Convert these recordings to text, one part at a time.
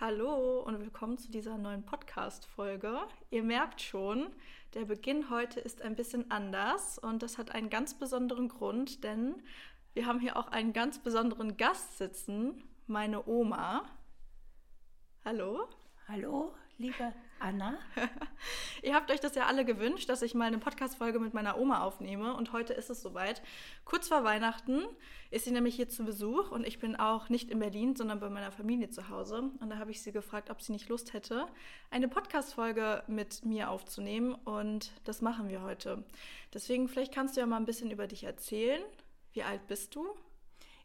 Hallo und willkommen zu dieser neuen Podcast-Folge. Ihr merkt schon, der Beginn heute ist ein bisschen anders und das hat einen ganz besonderen Grund, denn wir haben hier auch einen ganz besonderen Gast sitzen, meine Oma. Hallo. Hallo, liebe Anna. Ihr habt euch das ja alle gewünscht, dass ich mal eine Podcast-Folge mit meiner Oma aufnehme und heute ist es soweit. Kurz vor Weihnachten ist sie nämlich hier zu Besuch und ich bin auch nicht in Berlin, sondern bei meiner Familie zu Hause. Und da habe ich sie gefragt, ob sie nicht Lust hätte, eine Podcast-Folge mit mir aufzunehmen und das machen wir heute. Deswegen, vielleicht kannst du ja mal ein bisschen über dich erzählen. Wie alt bist du?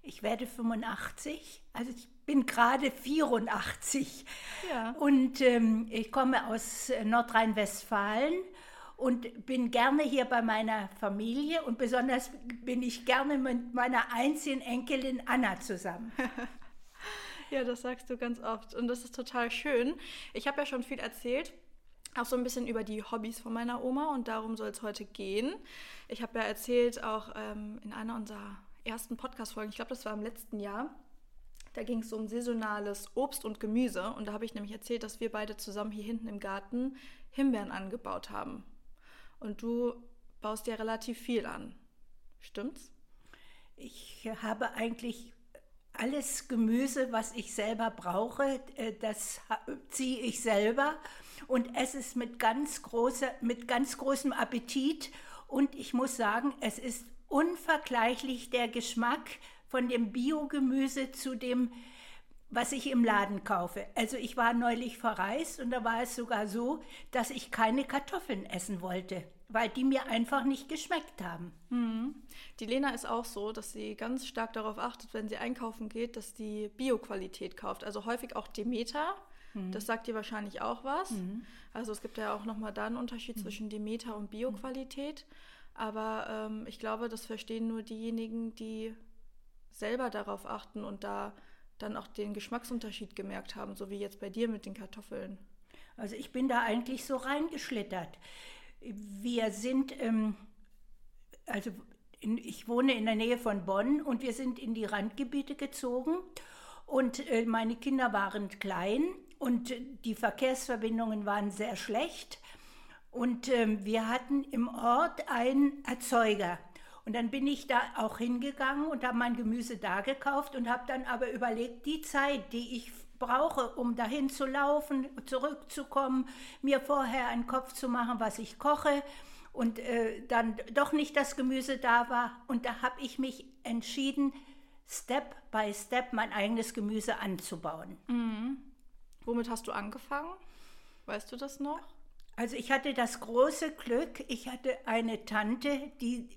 Ich werde 85, also ich bin gerade 84 Ja. und ähm, ich komme aus äh, Nordrhein-Westfalen und bin gerne hier bei meiner Familie und besonders bin ich gerne mit meiner einzigen Enkelin Anna zusammen. Ja, das sagst du ganz oft und das ist total schön. Ich habe ja schon viel erzählt, auch so ein bisschen über die Hobbys von meiner Oma und darum soll es heute gehen. Ich habe ja erzählt, auch ähm, in einer unserer ersten Podcast-Folgen, ich glaube, das war im letzten Jahr, da ging es um saisonales Obst und Gemüse und da habe ich nämlich erzählt, dass wir beide zusammen hier hinten im Garten Himbeeren angebaut haben. Und du baust ja relativ viel an. Stimmt's? Ich habe eigentlich alles Gemüse, was ich selber brauche, äh, das ziehe ich selber und esse es mit ganz, großer, mit ganz großem Appetit. Und ich muss sagen, es ist unvergleichlich der Geschmack von dem Biogemüse zu dem, was ich im Laden kaufe. Also ich war neulich verreist und da war es sogar so, dass ich keine Kartoffeln essen wollte, weil die mir einfach nicht geschmeckt haben. Die Lena ist auch so, dass sie ganz stark darauf achtet, wenn sie einkaufen geht, dass die Bio-Qualität kauft. Also häufig auch Demeter. Das sagt dir wahrscheinlich auch was. Also es gibt ja auch nochmal da einen Unterschied zwischen Demeter und Bio-Qualität. Aber ähm, ich glaube, das verstehen nur diejenigen, die selber darauf achten und da dann auch den Geschmacksunterschied gemerkt haben, so wie jetzt bei dir mit den Kartoffeln. Also ich bin da eigentlich so reingeschlittert. Wir sind, ähm, also in, ich wohne in der Nähe von Bonn und wir sind in die Randgebiete gezogen und äh, meine Kinder waren klein und die Verkehrsverbindungen waren sehr schlecht und ähm, wir hatten im Ort einen Erzeuger. Und dann bin ich da auch hingegangen und habe mein Gemüse da gekauft und habe dann aber überlegt, die Zeit, die ich brauche, um dahin zu laufen, zurückzukommen, mir vorher einen Kopf zu machen, was ich koche und äh, dann doch nicht das Gemüse da war. Und da habe ich mich entschieden, Step by Step mein eigenes Gemüse anzubauen. Womit hast du angefangen? Weißt du das noch? Also ich hatte das große Glück, ich hatte eine Tante, die,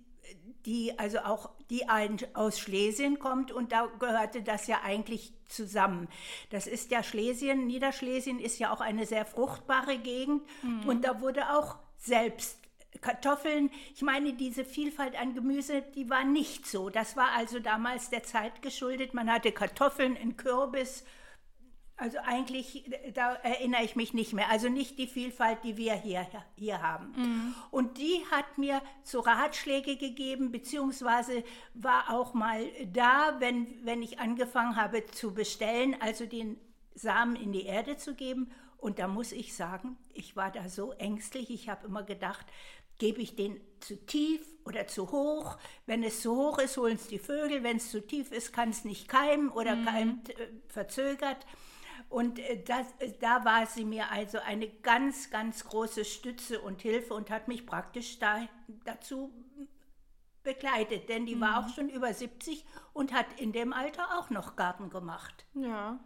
die also auch die ein, aus Schlesien kommt und da gehörte das ja eigentlich zusammen. Das ist ja Schlesien, Niederschlesien ist ja auch eine sehr fruchtbare Gegend und da wurde auch selbst Kartoffeln, ich meine, diese Vielfalt an Gemüse, die war nicht so. Das war also damals der Zeit geschuldet. Man hatte Kartoffeln, einen Kürbis, also eigentlich, da erinnere ich mich nicht mehr. Also nicht die Vielfalt, die wir hier, hier haben. Und die hat mir so Ratschläge gegeben, beziehungsweise war auch mal da, wenn, wenn ich angefangen habe zu bestellen, also den Samen in die Erde zu geben. Und da muss ich sagen, ich war da so ängstlich. Ich habe immer gedacht, gebe ich den zu tief oder zu hoch? Wenn es zu hoch ist, holen es die Vögel. Wenn es zu tief ist, kann es nicht keimen oder keimt äh, verzögert. Und äh, das, äh, da war sie mir also eine ganz, ganz große Stütze und Hilfe und hat mich praktisch da, dazu begleitet. Denn die war auch schon über 70 und hat in dem Alter auch noch Garten gemacht. Ja.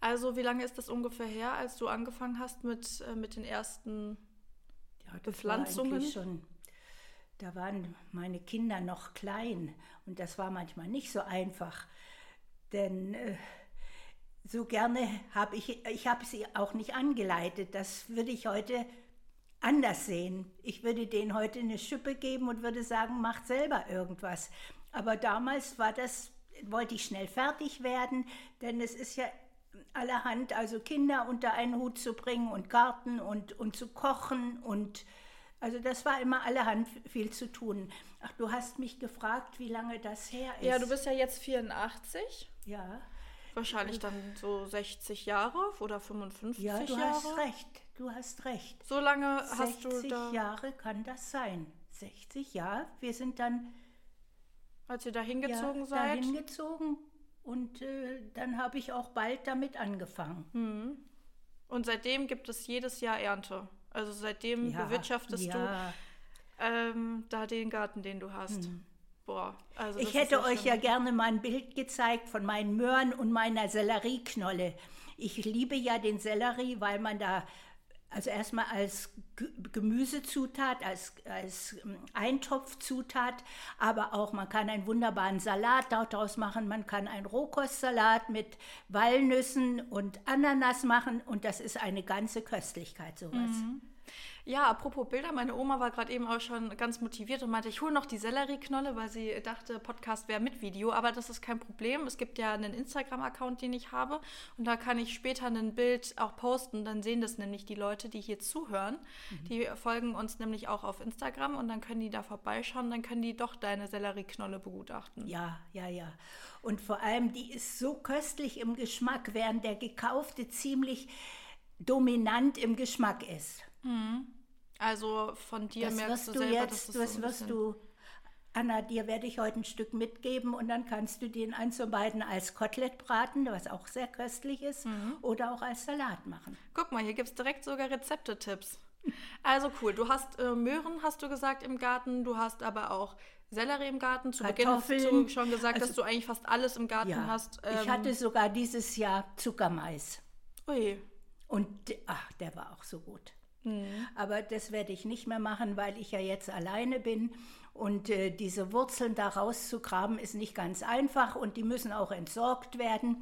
Also wie lange ist das ungefähr her, als du angefangen hast mit, äh, mit den ersten Ja, das war Bepflanzungen? eigentlich Schon, da waren meine Kinder noch klein und das war manchmal nicht so einfach. Denn äh, so gerne habe ich, ich habe sie auch nicht angeleitet. Das würde ich heute anders sehen. Ich würde denen heute eine Schippe geben und würde sagen, macht selber irgendwas. Aber damals war das, wollte ich schnell fertig werden, denn es ist ja allerhand, also Kinder unter einen Hut zu bringen und Garten und, und zu kochen und also das war immer allerhand viel zu tun. Ach, du hast mich gefragt, wie lange das her ist. Ja, du bist ja jetzt 84. Ja, Wahrscheinlich dann so 60 Jahre oder 55 Ja, du Jahre. hast recht. Du hast recht. So lange hast 60 du da, Jahre kann das sein. 60 Jahre. Wir sind dann als ihr da hingezogen ja, seid. dahin gezogen und äh, dann habe ich auch bald damit angefangen. Hm. Und seitdem gibt es jedes Jahr Ernte. Also seitdem Ja, bewirtschaftest ja. du ähm, da den Garten, den du hast. Boah, also. Ich hätte euch ja gerne mal ein Bild gezeigt von meinen Möhren und meiner Sellerieknolle. Ich liebe ja den Sellerie, weil man da, also erstmal als Gemüsezutat, als, als ähm, Eintopfzutat, aber auch man kann einen wunderbaren Salat daraus machen. Man kann einen Rohkostsalat mit Walnüssen und Ananas machen und das ist eine ganze Köstlichkeit, sowas. Mhm. Ja, apropos Bilder, meine Oma war gerade eben auch schon ganz motiviert und meinte, ich hole noch die Sellerieknolle, weil sie dachte, Podcast wäre mit Video, aber das ist kein Problem. Es gibt ja einen Instagram-Account, den ich habe und da kann ich später ein Bild auch posten, dann sehen das nämlich die Leute, die hier zuhören. Die folgen uns nämlich auch auf Instagram und dann können die da vorbeischauen, dann können die doch deine Sellerieknolle begutachten. Ja, ja, ja. Und vor allem, die ist so köstlich im Geschmack, während der gekaufte ziemlich dominant im Geschmack ist. Also von dir Das merkst wirst du du selber, jetzt, das so wirst du, Anna, dir werde ich heute ein Stück mitgeben und dann kannst du den eins zu beiden als Kotelett braten, was auch sehr köstlich ist, Mhm. oder auch als Salat machen. Guck mal, hier gibt es direkt sogar Rezepte-Tipps. Also cool, du hast äh, Möhren, hast du gesagt, im Garten, du hast aber auch Sellerie im Garten. Zu Beginn hast du schon gesagt, also- dass du eigentlich fast alles im Garten Ja, hast. ich Ähm, hatte sogar dieses Jahr Zuckermais. ui, Und ach, der war auch so gut. Mhm. Aber das werde ich nicht mehr machen, weil ich ja jetzt alleine bin. Und äh, diese Wurzeln da rauszugraben ist nicht ganz einfach und die müssen auch entsorgt werden.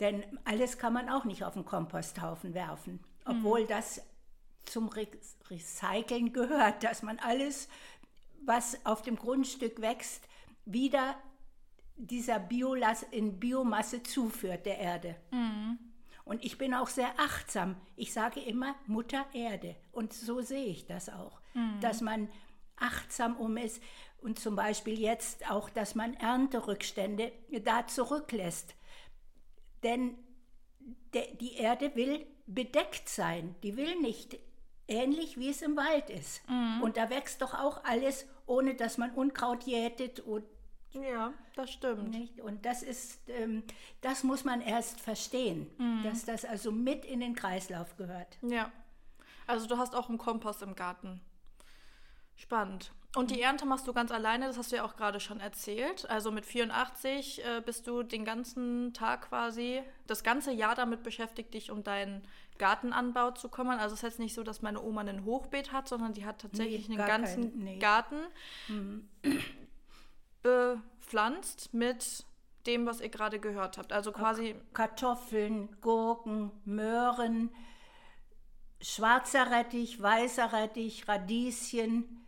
Denn alles kann man auch nicht auf den Komposthaufen werfen. Obwohl das zum Re Recyceln gehört, dass man alles, was auf dem Grundstück wächst, wieder dieser Biolas in Biomasse zuführt der Erde. Und ich bin auch sehr achtsam. Ich sage immer Mutter Erde. Und so sehe ich das auch. Dass man achtsam um ist und zum Beispiel jetzt auch, dass man Ernterückstände da zurücklässt. Denn de, die Erde will bedeckt sein. Die will nicht ähnlich wie es im Wald ist. Und da wächst doch auch alles, ohne dass man Unkraut jätet und ja, das stimmt. nicht? Und das ist, ähm, das muss man erst verstehen, dass das also mit in den Kreislauf gehört. Ja. Also du hast auch einen Kompost im Garten. Spannend. Und Mhm. die Ernte machst du ganz alleine, das hast du ja auch gerade schon erzählt. Also mit 84 äh, bist du den ganzen Tag quasi, das ganze Jahr damit beschäftigt, dich um deinen Gartenanbau zu kümmern. Also es ist jetzt nicht so, dass meine Oma ein Hochbeet hat, sondern die hat tatsächlich Nee, einen ganzen kein- nee. Garten bepflanzt mit dem, was ihr gerade gehört habt. Also quasi, Kartoffeln, Gurken, Möhren, schwarzer Rettich, weißer Rettich, Radieschen,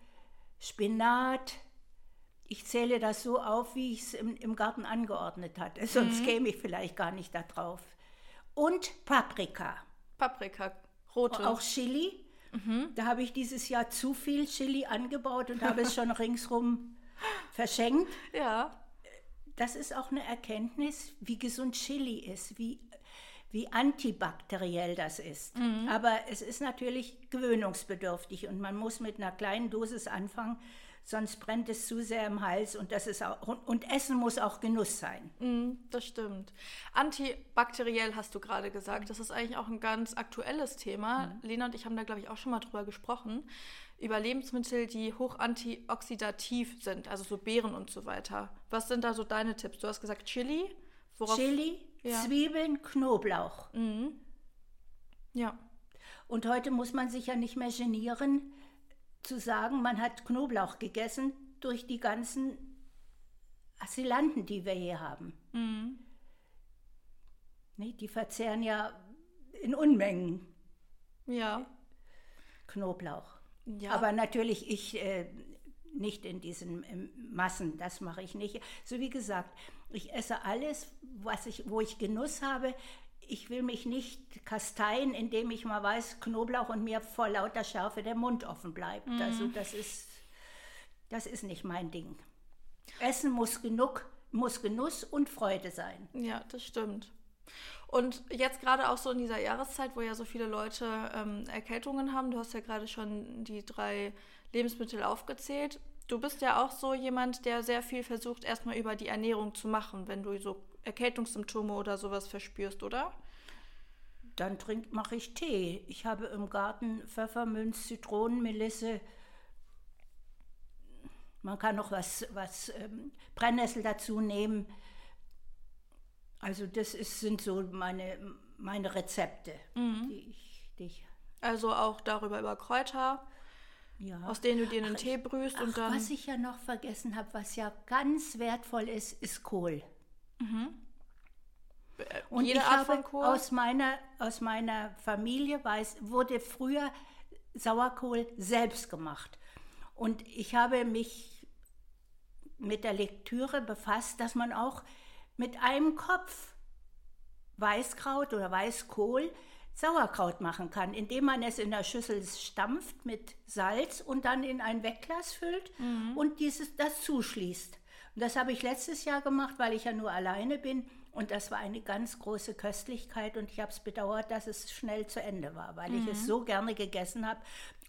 Spinat. Ich zähle das so auf, wie ich es im, im Garten angeordnet hatte. Sonst käme ich vielleicht gar nicht da drauf. Und Paprika. Paprika, rote. Auch Chili. Mhm. Da habe ich dieses Jahr zu viel Chili angebaut und habe es schon ringsrum verschenkt. ja. Das ist auch eine Erkenntnis, wie gesund Chili ist, wie, wie antibakteriell das ist. Mhm. Aber es ist natürlich gewöhnungsbedürftig und man muss mit einer kleinen Dosis anfangen, sonst brennt es zu sehr im Hals und das ist auch, und, und Essen muss auch Genuss sein. Mm, Das stimmt. Antibakteriell hast du gerade gesagt. Das ist eigentlich auch ein ganz aktuelles Thema. Lena und ich haben da, glaube ich, auch schon mal drüber gesprochen. Über Lebensmittel, die hoch antioxidativ sind, also so Beeren und so weiter. Was sind da so deine Tipps? Du hast gesagt Chili. Worauf? Chili, Ja. Zwiebeln, Knoblauch. Ja. Und heute muss man sich ja nicht mehr genieren, zu sagen, man hat Knoblauch gegessen durch die ganzen Asylanten, die wir hier haben. Nee, die verzehren ja in Unmengen Ja. Knoblauch. Ja. Aber natürlich ich äh, nicht in diesen ähm, Massen, das mache ich nicht. So wie gesagt, ich esse alles, was ich, wo ich Genuss habe. Ich will mich nicht kasteien, indem ich mal weiß, Knoblauch und mir vor lauter Schärfe der Mund offen bleibt. Also das ist, das ist nicht mein Ding. Essen muss genug, muss Genuss und Freude sein. Ja, das stimmt. Und jetzt gerade auch so in dieser Jahreszeit, wo ja so viele Leute ähm, Erkältungen haben, du hast ja gerade schon die drei Lebensmittel aufgezählt. Du bist ja auch so jemand, der sehr viel versucht, erstmal über die Ernährung zu machen, wenn du so Erkältungssymptome oder sowas verspürst, oder? Dann mache ich Tee. Ich habe im Garten Pfefferminz, Zitronen, Melisse. Man kann noch was, was ähm, Brennnessel dazu nehmen. Also das ist, sind so meine, meine Rezepte, mhm. die, ich, die ich. Also auch darüber über Kräuter, ja. aus denen du dir einen ach, Tee brühst ach, und dann. Was ich ja noch vergessen habe, was ja ganz wertvoll ist, ist Kohl. Mhm. Und Jede ich Art habe von Kohl? aus meiner aus meiner Familie weiß, wurde früher Sauerkohl selbst gemacht. Und ich habe mich mit der Lektüre befasst, dass man auch mit einem Kopf Weißkraut oder Weißkohl Sauerkraut machen kann, indem man es in der Schüssel stampft mit Salz und dann in ein Wegglas füllt mhm. und dieses, das zuschließt. Und das habe ich letztes Jahr gemacht, weil ich ja nur alleine bin. Und das war eine ganz große Köstlichkeit und ich habe es bedauert, dass es schnell zu Ende war, weil mhm. ich es mhm. so gerne gegessen habe.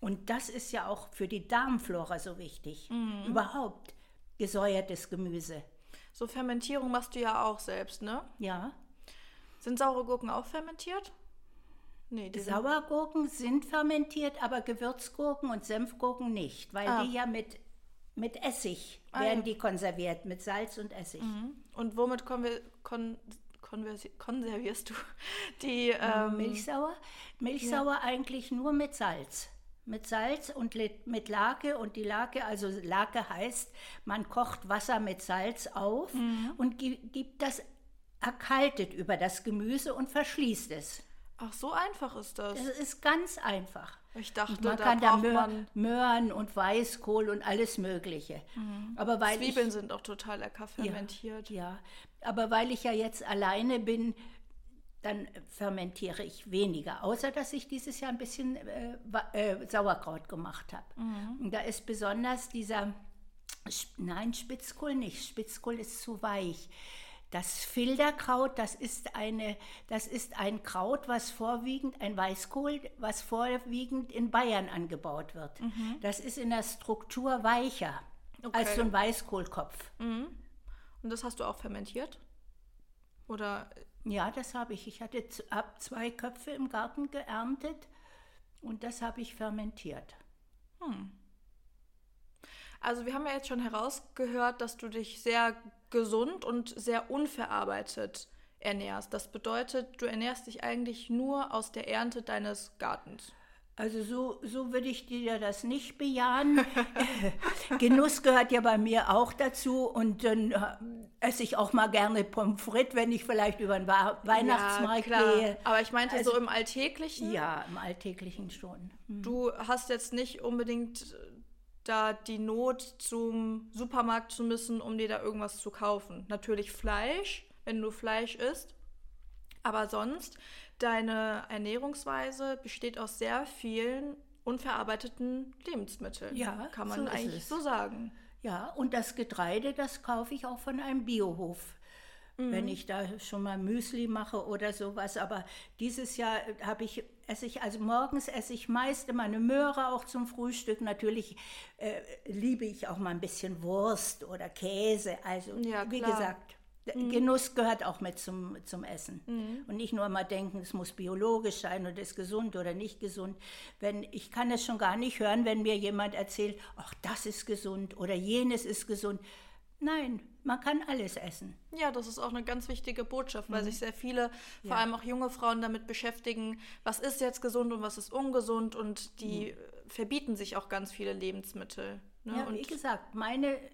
Und das ist ja auch für die Darmflora so wichtig. Mhm. Überhaupt gesäuertes Gemüse. So Fermentierung machst du ja auch selbst, ne? Ja. Sind saure Gurken auch fermentiert? Nee, die Sauergurken sind fermentiert, aber Gewürzgurken und Senfgurken nicht, weil ah. die ja mit, mit Essig ah, werden ja. die konserviert, mit Salz und Essig. Mhm. Und womit konver kon konservierst du die ähm, Milchsauer? Milchsauer ja. eigentlich nur mit Salz mit Salz und mit Lake und die Lake, also Lake heißt, man kocht Wasser mit Salz auf mhm. und gibt das erkaltet über das Gemüse und verschließt es. Ach, so einfach ist das. Das ist ganz einfach. Ich dachte, man da kann da Möhren, Möhren und Weißkohl und alles Mögliche. Mhm. Aber weil Zwiebeln ich, sind auch total lecker fermentiert. Ja, ja, aber weil ich ja jetzt alleine bin, dann fermentiere ich weniger, außer dass ich dieses Jahr ein bisschen äh, äh, Sauerkraut gemacht habe. Mhm. Und da ist besonders dieser, nein, Spitzkohl nicht, Spitzkohl ist zu weich. Das Filderkraut, das ist, eine, das ist ein Kraut, was vorwiegend, ein Weißkohl, was vorwiegend in Bayern angebaut wird. Mhm. Das ist in der Struktur weicher okay. als so ein Weißkohlkopf. Mhm. Und das hast du auch fermentiert? Oder ja, das habe ich. Ich hatte ab zwei Köpfe im Garten geerntet und das habe ich fermentiert. Hm. Also wir haben ja jetzt schon herausgehört, dass du dich sehr gesund und sehr unverarbeitet ernährst. Das bedeutet, du ernährst dich eigentlich nur aus der Ernte deines Gartens. Also so, so würde ich dir das nicht bejahen. Genuss gehört ja bei mir auch dazu und dann äh, esse ich auch mal gerne Pommes frites, wenn ich vielleicht über den Weihnachtsmarkt ja, gehe. Aber ich meinte also, so im Alltäglichen? Ja, im Alltäglichen schon. Mhm. Du hast jetzt nicht unbedingt da die Not zum Supermarkt zu müssen, um dir da irgendwas zu kaufen. Natürlich Fleisch, wenn du Fleisch isst. Aber sonst Deine Ernährungsweise besteht aus sehr vielen unverarbeiteten Lebensmitteln. Ja, kann man so eigentlich so sagen. Ja, und das Getreide, das kaufe ich auch von einem Biohof. Mhm. Wenn ich da schon mal Müsli mache oder sowas. Aber dieses Jahr habe ich, esse ich, also morgens esse ich meist immer eine Möhre auch zum Frühstück. Natürlich äh, liebe ich auch mal ein bisschen Wurst oder Käse. Also, ja, wie gesagt, Mhm. Genuss gehört auch mit zum, zum Essen. Mhm. Und nicht nur mal denken, es muss biologisch sein und ist gesund oder nicht gesund. Wenn, ich kann es schon gar nicht hören, wenn mir jemand erzählt, ach, das ist gesund oder jenes ist gesund. Nein, man kann alles essen. Ja, das ist auch eine ganz wichtige Botschaft, weil mhm. sich sehr viele, vor ja. allem auch junge Frauen, damit beschäftigen, was ist jetzt gesund und was ist ungesund und die mhm. verbieten sich auch ganz viele Lebensmittel. Ne? Ja, und wie gesagt, meine äh,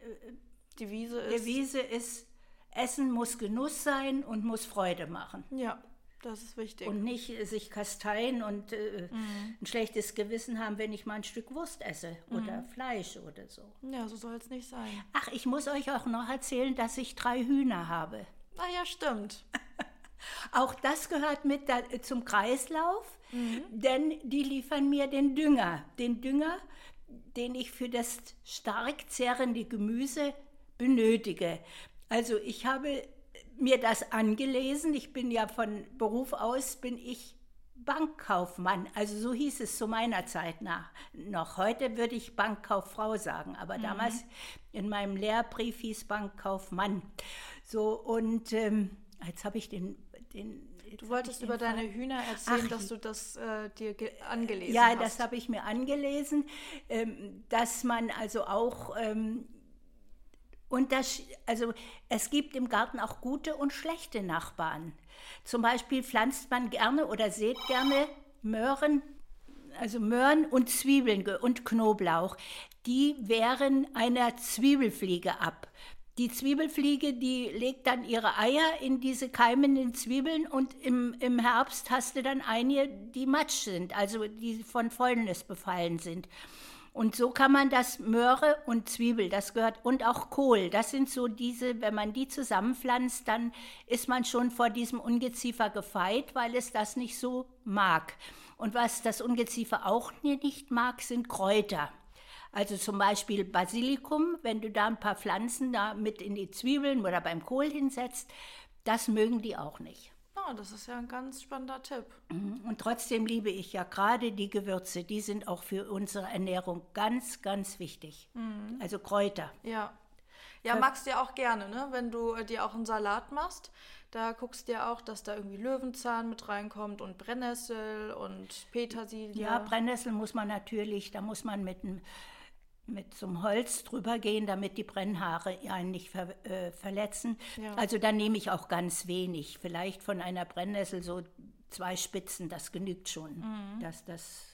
Devise ist, Devise ist Essen muss Genuss sein und muss Freude machen. Ja, das ist wichtig. Und nicht sich kasteien und äh, mhm. ein schlechtes Gewissen haben, wenn ich mal ein Stück Wurst esse oder mhm. Fleisch oder so. Ja, so soll es nicht sein. Ach, ich muss euch auch noch erzählen, dass ich drei Hühner habe. Ah ja, stimmt. auch das gehört mit da, zum Kreislauf, mhm. denn die liefern mir den Dünger. Den Dünger, den ich für das stark zehrende Gemüse benötige. Also ich habe mir das angelesen. Ich bin ja von Beruf aus, bin ich Bankkaufmann. Also so hieß es zu meiner Zeit nach, noch. Heute würde ich Bankkauffrau sagen, aber mhm. damals in meinem Lehrbrief hieß Bankkaufmann. So, und ähm, jetzt habe ich den, den Du wolltest über deine Hühner erzählen, Ach, dass du das äh, dir angelesen ja, hast. Ja, das habe ich mir angelesen, ähm, dass man also auch ähm, und das, also es gibt im Garten auch gute und schlechte Nachbarn. Zum Beispiel pflanzt man gerne oder sät gerne Möhren, also Möhren und Zwiebeln und Knoblauch. Die wehren einer Zwiebelfliege ab. Die Zwiebelfliege, die legt dann ihre Eier in diese keimenden Zwiebeln und im, im Herbst hast du dann einige, die matsch sind, also die von Fäulnis befallen sind. Und so kann man das Möhre und Zwiebel, das gehört, und auch Kohl, das sind so diese, wenn man die zusammenpflanzt, dann ist man schon vor diesem Ungeziefer gefeit, weil es das nicht so mag. Und was das Ungeziefer auch nicht mag, sind Kräuter. Also zum Beispiel Basilikum, wenn du da ein paar Pflanzen da mit in die Zwiebeln oder beim Kohl hinsetzt, das mögen die auch nicht. Oh, das ist ja ein ganz spannender Tipp. Mhm. Und trotzdem liebe ich ja gerade die Gewürze, die sind auch für unsere Ernährung ganz, ganz wichtig. Mhm. Also Kräuter. Ja. Ja, magst du ja auch gerne, ne? Wenn du äh, dir auch einen Salat machst, da guckst du ja auch, dass da irgendwie Löwenzahn mit reinkommt und Brennnessel und Petersilie. Ja, Brennnessel muss man natürlich, da muss man mit einem mit zum Holz drüber gehen, damit die Brennhaare einen nicht ver, äh, verletzen. Ja. Also dann nehme ich auch ganz wenig. Vielleicht von einer Brennnessel so zwei Spitzen, das genügt schon. Mhm. Dass das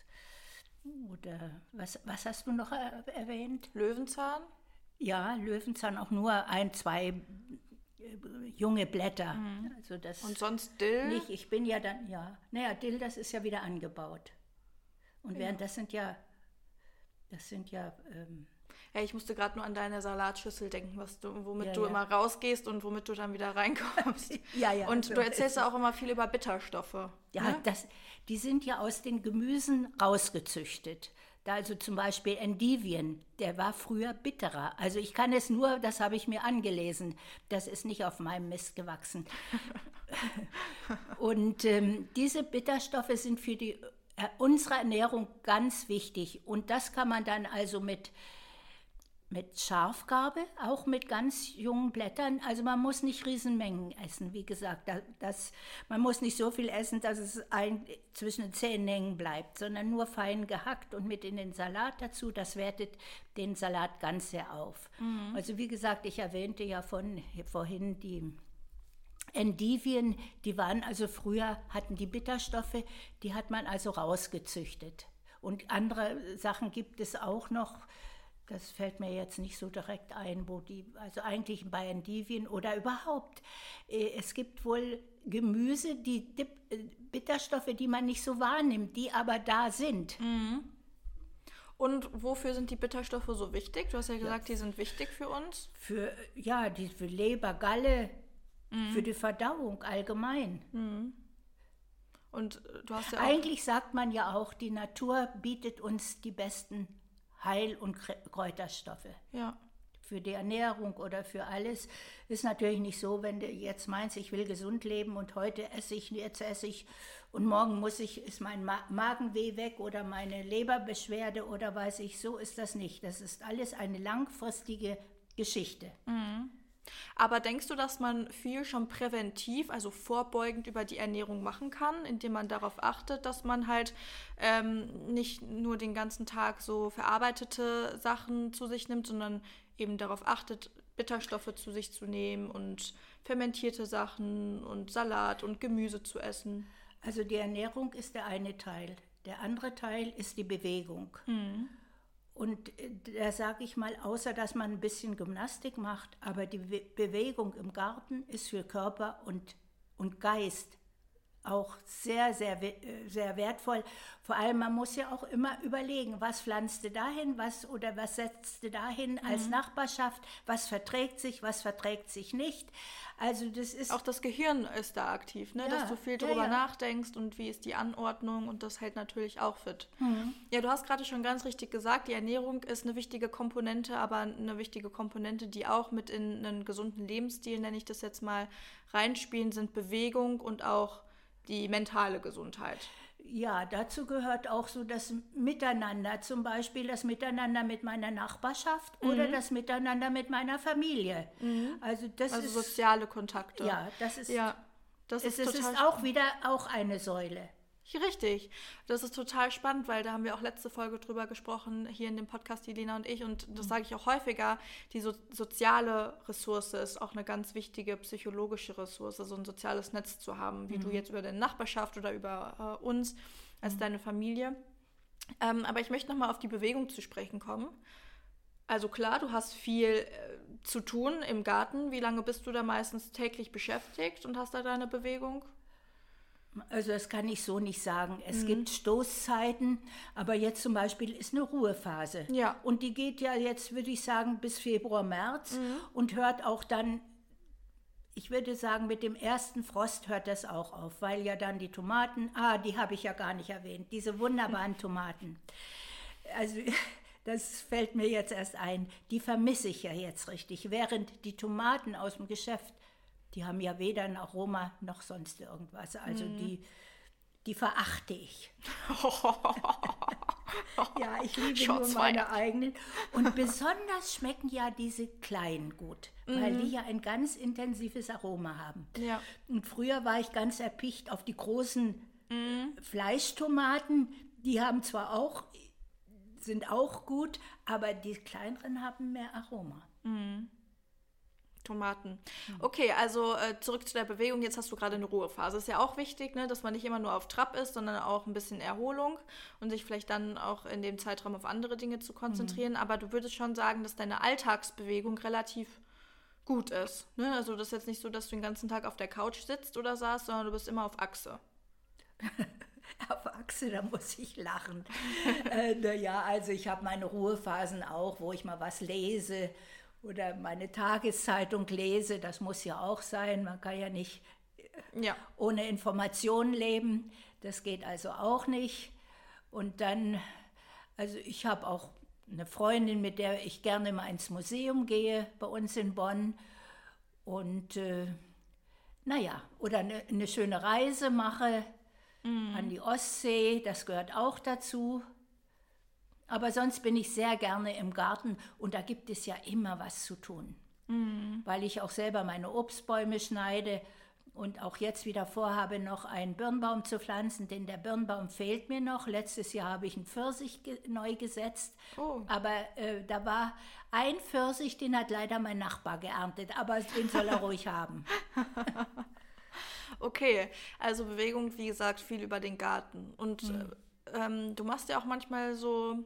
oder was, was hast du noch erwähnt? Löwenzahn? Ja, Löwenzahn auch nur ein, zwei äh, junge Blätter. Mhm. Also das Und sonst Dill? Nicht, ich bin ja dann, ja. Naja, Dill, das ist ja wieder angebaut. Und ja. während das sind ja das sind ja. Ähm, ja, ich musste gerade nur an deine Salatschüssel denken, was du, womit ja, du ja. immer rausgehst und womit du dann wieder reinkommst. ja, ja. Und du erzählst auch immer viel über Bitterstoffe. Ja, ne? das, die sind ja aus den Gemüsen rausgezüchtet. Da also zum Beispiel Endivien, der war früher bitterer. Also ich kann es nur, das habe ich mir angelesen, das ist nicht auf meinem Mist gewachsen. und ähm, diese Bitterstoffe sind für die äh, unsere Ernährung ganz wichtig. Und das kann man dann also mit, mit Schafgarbe, auch mit ganz jungen Blättern. Also man muss nicht Riesenmengen essen, wie gesagt. Das, man muss nicht so viel essen, dass es ein, zwischen den Zähnen hängen bleibt, sondern nur fein gehackt und mit in den Salat dazu. Das wertet den Salat ganz sehr auf. Mhm. Also wie gesagt, ich erwähnte ja von vorhin die Endivien, die waren also früher, hatten die Bitterstoffe, die hat man also rausgezüchtet. Und andere Sachen gibt es auch noch, das fällt mir jetzt nicht so direkt ein, wo die, also eigentlich bei Endivien oder überhaupt. Äh, es gibt wohl Gemüse, die äh, Bitterstoffe, die man nicht so wahrnimmt, die aber da sind. Mhm. Und wofür sind die Bitterstoffe so wichtig? Du hast ja gesagt, ja. die sind wichtig für uns. Für, ja, die, für Leber, Galle, mhm. für die Verdauung allgemein. Mhm. Und äh, du hast ja Eigentlich sagt man ja auch, die Natur bietet uns die besten Heil- und Kräuterstoffe. Ja. Für die Ernährung oder für alles ist natürlich nicht so, wenn du jetzt meinst, ich will gesund leben und heute esse ich, jetzt esse ich und morgen muss ich, ist mein Magenweh weg oder meine Leberbeschwerde oder weiß ich, so ist das nicht. Das ist alles eine langfristige Geschichte. Mhm. Aber denkst du, dass man viel schon präventiv, also vorbeugend über die Ernährung machen kann, indem man darauf achtet, dass man halt ähm, nicht nur den ganzen Tag so verarbeitete Sachen zu sich nimmt, sondern eben darauf achtet, Bitterstoffe zu sich zu nehmen und fermentierte Sachen und Salat und Gemüse zu essen? Also die Ernährung ist der eine Teil. Der andere Teil ist die Bewegung. Mhm. Und äh, da sage ich mal, außer dass man ein bisschen Gymnastik macht, aber die Be Bewegung im Garten ist für Körper und, und Geist auch sehr, sehr, äh, sehr wertvoll. Vor allem, man muss ja auch immer überlegen, was pflanzt du dahin, was oder was setzt du dahin als mhm. Nachbarschaft, was verträgt sich, was verträgt sich nicht. Also das ist auch das Gehirn ist da aktiv, ne? Ja, dass du viel drüber ja, ja. nachdenkst und wie ist die Anordnung und das hält natürlich auch fit. Mhm. Ja, du hast gerade schon ganz richtig gesagt, die Ernährung ist eine wichtige Komponente, aber eine wichtige Komponente, die auch mit in einen gesunden Lebensstil, nenne ich das jetzt mal, reinspielen, sind Bewegung und auch die mentale Gesundheit. Ja, dazu gehört auch so das Miteinander, zum Beispiel das Miteinander mit meiner Nachbarschaft mhm. oder das Miteinander mit meiner Familie. Mhm. Also das also ist soziale Kontakte. Ja, das ist ja, das ist, es ist auch wieder auch eine Säule. Richtig. Das ist total spannend, weil da haben wir auch letzte Folge drüber gesprochen, hier in dem Podcast, die Lena und ich. Und das mhm. sage ich auch häufiger, die so soziale Ressource ist auch eine ganz wichtige psychologische Ressource, so ein soziales Netz zu haben, wie mhm. du jetzt über deine Nachbarschaft oder über äh, uns als mhm. deine Familie. Ähm, aber ich möchte nochmal auf die Bewegung zu sprechen kommen. Also klar, du hast viel äh, zu tun im Garten. Wie lange bist du da meistens täglich beschäftigt und hast da deine Bewegung? Also das kann ich so nicht sagen. Es mhm. gibt Stoßzeiten, aber jetzt zum Beispiel ist eine Ruhephase. Ja. Und die geht ja jetzt, würde ich sagen, bis Februar, März mhm. und hört auch dann, ich würde sagen, mit dem ersten Frost hört das auch auf, weil ja dann die Tomaten, ah, die habe ich ja gar nicht erwähnt, diese wunderbaren Tomaten. Also das fällt mir jetzt erst ein, die vermisse ich ja jetzt richtig, während die Tomaten aus dem Geschäft die haben ja weder ein Aroma noch sonst irgendwas. Also mhm. die, die verachte ich. ja, ich liebe Shots nur meine eigenen. Und besonders schmecken ja diese kleinen gut, mhm. weil die ja ein ganz intensives Aroma haben. Ja. Und früher war ich ganz erpicht auf die großen mhm. Fleischtomaten. Die haben zwar auch, sind auch gut, aber die kleineren haben mehr Aroma. Mhm. Tomaten. Mhm. Okay, also äh, zurück zu der Bewegung. Jetzt hast du gerade eine Ruhephase. Ist ja auch wichtig, ne, dass man nicht immer nur auf Trab ist, sondern auch ein bisschen Erholung und sich vielleicht dann auch in dem Zeitraum auf andere Dinge zu konzentrieren. Mhm. Aber du würdest schon sagen, dass deine Alltagsbewegung relativ gut ist. Ne? Also das ist jetzt nicht so, dass du den ganzen Tag auf der Couch sitzt oder saßt, sondern du bist immer auf Achse. auf Achse, da muss ich lachen. äh, naja, also ich habe meine Ruhephasen auch, wo ich mal was lese oder meine Tageszeitung lese, das muss ja auch sein, man kann ja nicht äh, ja. ohne Informationen leben, das geht also auch nicht. Und dann, also ich habe auch eine Freundin, mit der ich gerne mal ins Museum gehe, bei uns in Bonn. Und äh, naja, oder eine, eine, schöne Reise mache mhm. an die Ostsee, das gehört auch dazu. Aber sonst bin ich sehr gerne im Garten und da gibt es ja immer was zu tun. Mhm. Weil ich auch selber meine Obstbäume schneide und auch jetzt wieder vorhabe, noch einen Birnbaum zu pflanzen, denn der Birnbaum fehlt mir noch. Letztes Jahr habe ich einen Pfirsich neu gesetzt, oh. aber äh, da war ein Pfirsich, den hat leider mein Nachbar geerntet, aber den soll er ruhig haben. Okay, also Bewegung, wie gesagt, viel über den Garten. Und mhm. äh, ähm, du machst ja auch manchmal so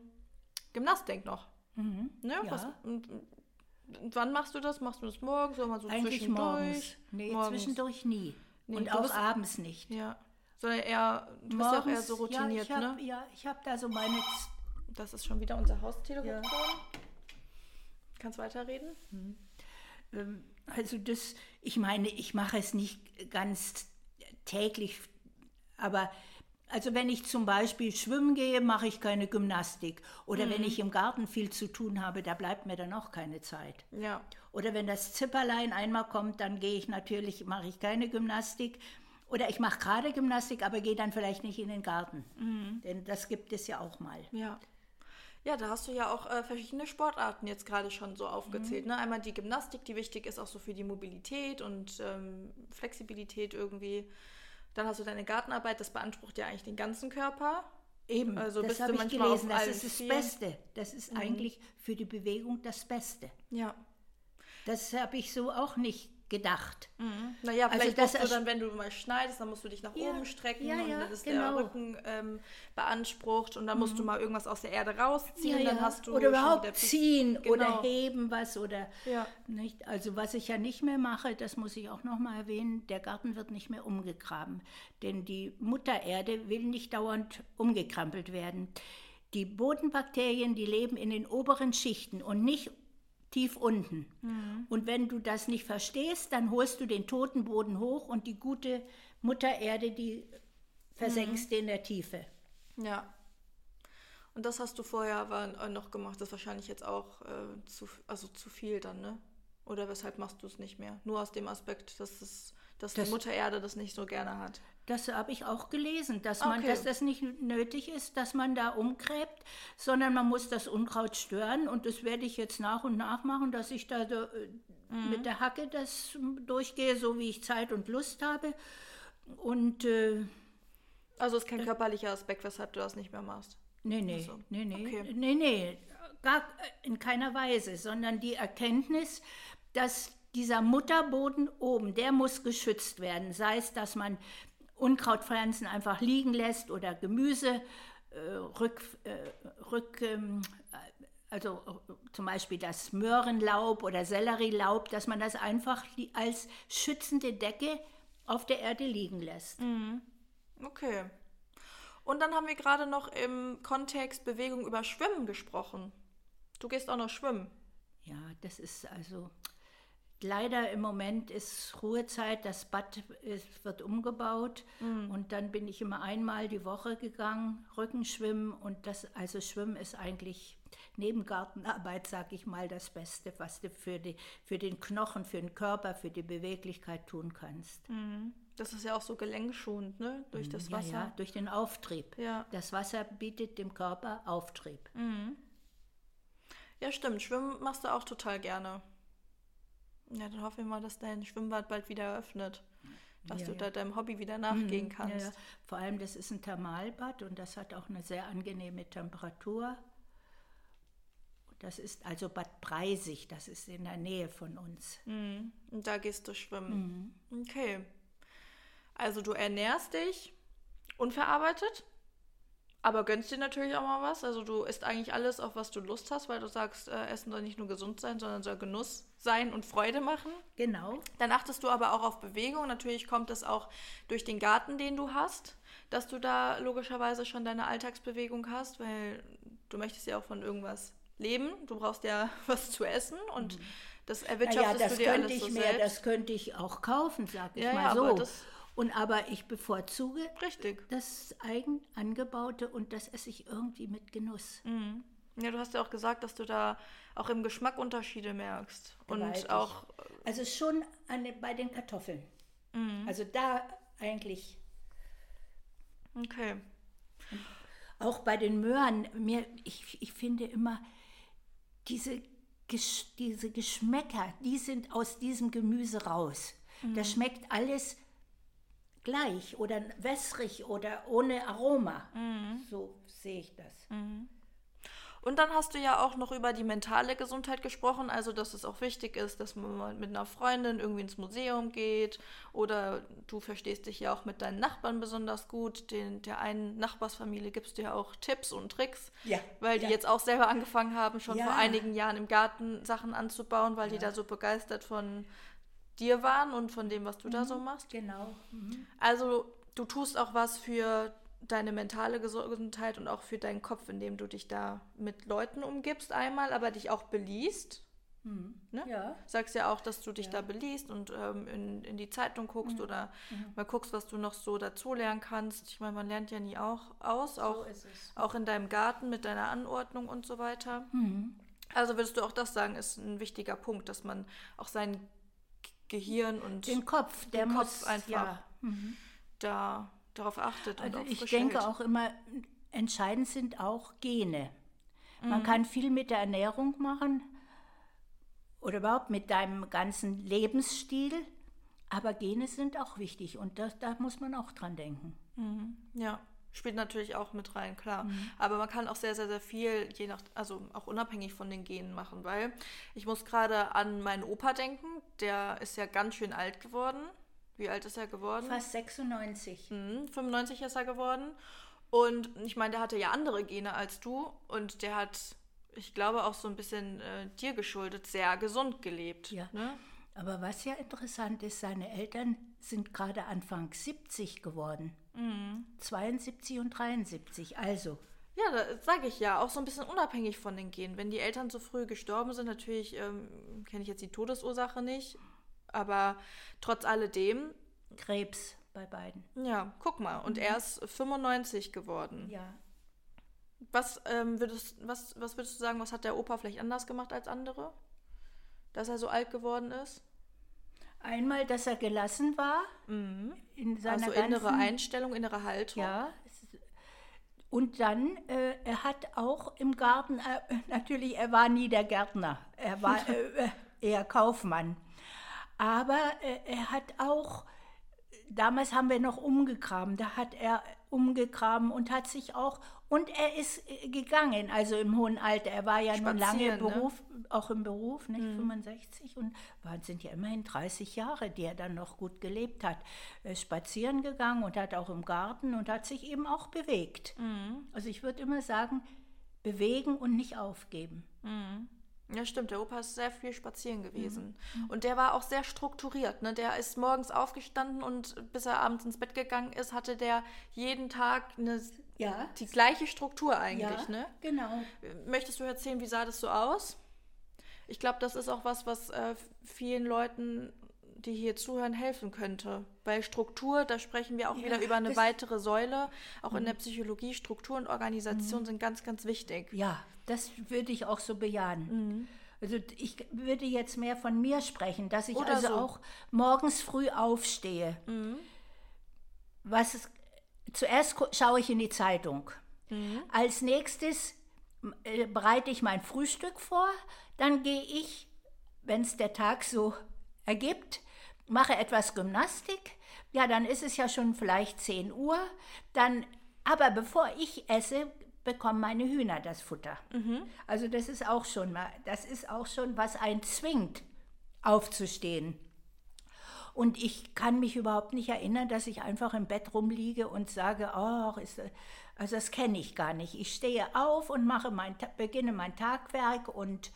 Gymnastik noch. Mhm. Ne? Ja. Was, und, und wann machst du das? Machst du das morgens oder mal so Eigentlich zwischendurch? Morgens. Nee, morgens. zwischendurch nie. Nee, und auch bist, abends nicht. Ja. Sondern eher, du morgens, bist ja auch eher so routiniert, ja, ich hab, ne? Ja, ich habe da so meine... Das ist schon wieder unser Haustelefon. Ja. Kannst weiterreden? Mhm. Ähm, also das, ich meine, ich mache es nicht ganz täglich, aber also wenn ich zum Beispiel schwimmen gehe, mache ich keine Gymnastik. Oder mhm. wenn ich im Garten viel zu tun habe, da bleibt mir dann auch keine Zeit. Ja. Oder wenn das Zipperlein einmal kommt, dann gehe ich natürlich, mache ich keine Gymnastik. Oder ich mache gerade Gymnastik, aber gehe dann vielleicht nicht in den Garten. Mhm. Denn das gibt es ja auch mal. Ja. Ja, da hast du ja auch äh, verschiedene Sportarten jetzt gerade schon so aufgezählt. Mhm. Ne? Einmal die Gymnastik, die wichtig ist auch so für die Mobilität und ähm, Flexibilität irgendwie. Dann hast du deine Gartenarbeit, das beansprucht ja eigentlich den ganzen Körper. Eben, also das habe ich gelesen, das ist das vier. Beste. Das ist mhm. eigentlich für die Bewegung das Beste. Ja. Das habe ich so auch nicht gedacht. Mhm. Naja, Also vielleicht das musst du dann, wenn du mal schneidest, dann musst du dich nach Ja, oben strecken ja, und ja, dann ist genau. der Rücken ähm, beansprucht und dann musst du mal irgendwas aus der Erde rausziehen, dann hast du oder überhaupt ziehen oder Genau. heben was oder Ja. nicht. Also was ich ja nicht mehr mache, das muss ich auch noch mal erwähnen, der Garten wird nicht mehr umgegraben, denn die Muttererde will nicht dauernd umgekrampelt werden. Die Bodenbakterien, die leben in den oberen Schichten und nicht tief unten. Mhm. Und wenn du das nicht verstehst, dann holst du den toten Boden hoch und die gute Muttererde, die versenkst Mhm. du in der Tiefe. Ja. Und das hast du vorher aber äh, noch gemacht. Das ist wahrscheinlich jetzt auch äh, zu, also zu viel dann, ne? Oder weshalb machst du es nicht mehr? Nur aus dem Aspekt, dass, es, dass Das- die Mutter Erde das nicht so gerne hat. Das habe ich auch gelesen, dass, man, Okay. dass das nicht nötig ist, dass man da umgräbt, sondern man muss das Unkraut stören. Und das werde ich jetzt nach und nach machen, dass ich da so, äh, mit der Hacke das durchgehe, so wie ich Zeit und Lust habe. Und äh, Also ist kein körperlicher Aspekt, weshalb du das nicht mehr machst. nee, nee, Ach so, nee, nee, okay. nee, nee, gar äh, in keiner Weise, sondern die Erkenntnis, dass dieser Mutterboden oben, der muss geschützt werden. Sei es, dass man Unkrautpflanzen einfach liegen lässt oder Gemüse äh, rück, äh, rück ähm, äh, also zum Beispiel das Möhrenlaub oder Sellerielaub, dass man das einfach als schützende Decke auf der Erde liegen lässt. Okay. Und dann haben wir gerade noch im Kontext Bewegung über Schwimmen gesprochen. Du gehst auch noch schwimmen. Ja, das ist also leider im Moment ist Ruhezeit, das Bad ist, wird umgebaut und dann bin ich immer einmal die Woche gegangen, Rückenschwimmen und das also Schwimmen ist eigentlich neben Gartenarbeit, sag ich mal, das Beste, was du für, die, für den Knochen, für den Körper, für die Beweglichkeit tun kannst. Das ist ja auch so gelenkschonend, ne? Durch das Ja, Wasser. ja, durch den Auftrieb. Ja. Das Wasser bietet dem Körper Auftrieb. Ja, stimmt. Schwimmen machst du auch total gerne. Ja, dann hoffen wir mal, dass dein Schwimmbad bald wieder eröffnet. Dass Ja, du ja. da deinem Hobby wieder nachgehen Ja, kannst. ja. Vor allem, das ist ein Thermalbad und das hat auch eine sehr angenehme Temperatur. Das ist also Bad Breisig, das ist in der Nähe von uns. Mhm. Und da gehst du schwimmen. Mhm. Okay. Also du ernährst dich unverarbeitet, aber gönnst dir natürlich auch mal was. Also du isst eigentlich alles, auf was du Lust hast, weil du sagst, äh, Essen soll nicht nur gesund sein, sondern soll Genuss sein und Freude machen. Genau. Dann achtest du aber auch auf Bewegung. Natürlich kommt es auch durch den Garten, den du hast, dass du da logischerweise schon deine Alltagsbewegung hast, weil du möchtest ja auch von irgendwas leben. Du brauchst ja was zu essen und das Naja, erwirtschaftest das du dir könnte alles ich so mir, selbst. das könnte ich auch kaufen, sag ich Ja, mal ja, so. aber das- und aber ich bevorzuge Richtig. das eigen angebaute und das esse ich irgendwie mit Genuss. Mhm. Ja, du hast ja auch gesagt, dass du da auch im Geschmack Unterschiede merkst. Gewaltig. Und auch, Also schon an, bei den Kartoffeln. Mhm. Also da eigentlich okay. Auch bei den Möhren, mir, ich, ich finde immer, diese, Gesch diese Geschmäcker, die sind aus diesem Gemüse raus. Das schmeckt alles gleich oder wässrig oder ohne Aroma. So sehe ich das. Und dann hast du ja auch noch über die mentale Gesundheit gesprochen, also dass es auch wichtig ist, dass man mit einer Freundin irgendwie ins Museum geht oder du verstehst dich ja auch mit deinen Nachbarn besonders gut. Den, der einen Nachbarsfamilie gibst du ja auch Tipps und Tricks, Ja, weil die ja. jetzt auch selber angefangen haben, schon Ja. vor einigen Jahren im Garten Sachen anzubauen, weil die da so begeistert von dir waren und von dem, was du da so machst. Genau. Also du tust auch was für deine mentale Gesundheit und auch für deinen Kopf, indem du dich da mit Leuten umgibst einmal, aber dich auch beliest. Ne? Ja. Sagst ja auch, dass du dich da beliest und ähm, in, in die Zeitung guckst oder mal guckst, was du noch so dazulernen kannst. Ich meine, man lernt ja nie auch aus, auch, es. auch in deinem Garten mit deiner Anordnung und so weiter. Also würdest du auch das sagen, ist ein wichtiger Punkt, dass man auch sein G- Gehirn und Den Kopf, der den muss Kopf einfach Ja. da darauf achtet und Also auf ich denke hält. auch immer, entscheidend sind auch Gene. Mhm. Man kann viel mit der Ernährung machen oder überhaupt mit deinem ganzen Lebensstil, aber Gene sind auch wichtig und das, da muss man auch dran denken. Ja. Spielt natürlich auch mit rein, klar. Mhm. Aber man kann auch sehr, sehr, sehr viel, je nach, also auch unabhängig von den Genen machen, weil ich muss gerade an meinen Opa denken, der ist ja ganz schön alt geworden. Wie alt ist er geworden? Fast 96. Mhm, 95 ist er geworden. Und ich meine, der hatte ja andere Gene als du und der hat, ich glaube, auch so ein bisschen äh, dir geschuldet, sehr gesund gelebt. Ja. Ne? Aber was ja interessant ist, seine Eltern sind gerade Anfang 70 geworden. Mhm. 72 und 73, also. Ja, das sage ich ja, auch so ein bisschen unabhängig von den Genen. Wenn die Eltern so früh gestorben sind, natürlich ähm, kenne ich jetzt die Todesursache nicht, aber trotz alledem. Krebs bei beiden. Ja, guck mal. Und mhm. er ist 95 geworden. Ja. Was, ähm, würdest, was, was würdest du sagen, was hat der Opa vielleicht anders gemacht als andere? Dass er so alt geworden ist? Einmal, dass er gelassen war. Mhm. In seiner also innere ganzen, Einstellung, innere Haltung. Ja. Und dann, äh, er hat auch im Garten, äh, natürlich, er war nie der Gärtner, er war äh, eher Kaufmann. Aber äh, er hat auch, damals haben wir noch umgegraben, da hat er umgegraben und hat sich auch und er ist äh, gegangen, also im hohen Alter. Er war ja nun lange ne? Beruf, ne? auch im Beruf, nicht mhm. 65 und waren, sind ja immerhin 30 Jahre, die er dann noch gut gelebt hat. Er ist spazieren gegangen und hat auch im Garten und hat sich eben auch bewegt. Mhm. Also ich würde immer sagen, bewegen und nicht aufgeben. Mhm. Ja, stimmt. Der Opa ist sehr viel spazieren gewesen. Mhm. Und der war auch sehr strukturiert. Ne? Der ist morgens aufgestanden und bis er abends ins Bett gegangen ist, hatte der jeden Tag eine ja. Die gleiche Struktur eigentlich, ja, ne? Genau. Möchtest du erzählen, wie sah das so aus? Ich glaube, das ist auch was, was äh, vielen Leuten, die hier zuhören, helfen könnte. Weil Struktur, da sprechen wir auch ja, wieder über eine weitere Säule. Auch mhm. in der Psychologie, Struktur und Organisation mhm. sind ganz, ganz wichtig. Ja, das würde ich auch so bejahen. Mhm. Also ich würde jetzt mehr von mir sprechen, dass ich Oder also so. auch morgens früh aufstehe. Mhm. Was zuerst schaue ich in die Zeitung. Mhm. Als nächstes äh, bereite ich mein Frühstück vor. Dann gehe ich, wenn es der Tag so ergibt, mache etwas Gymnastik. Ja, dann ist es ja schon vielleicht 10 Uhr. Dann, aber bevor ich esse, bekommen meine Hühner das Futter. Mhm. Also das ist auch schon mal, das ist auch schon, was einen zwingt, aufzustehen. Und ich kann mich überhaupt nicht erinnern, dass ich einfach im Bett rumliege und sage, oh, ist, also das kenne ich gar nicht. Ich stehe auf und mache mein, beginne mein Tagwerk und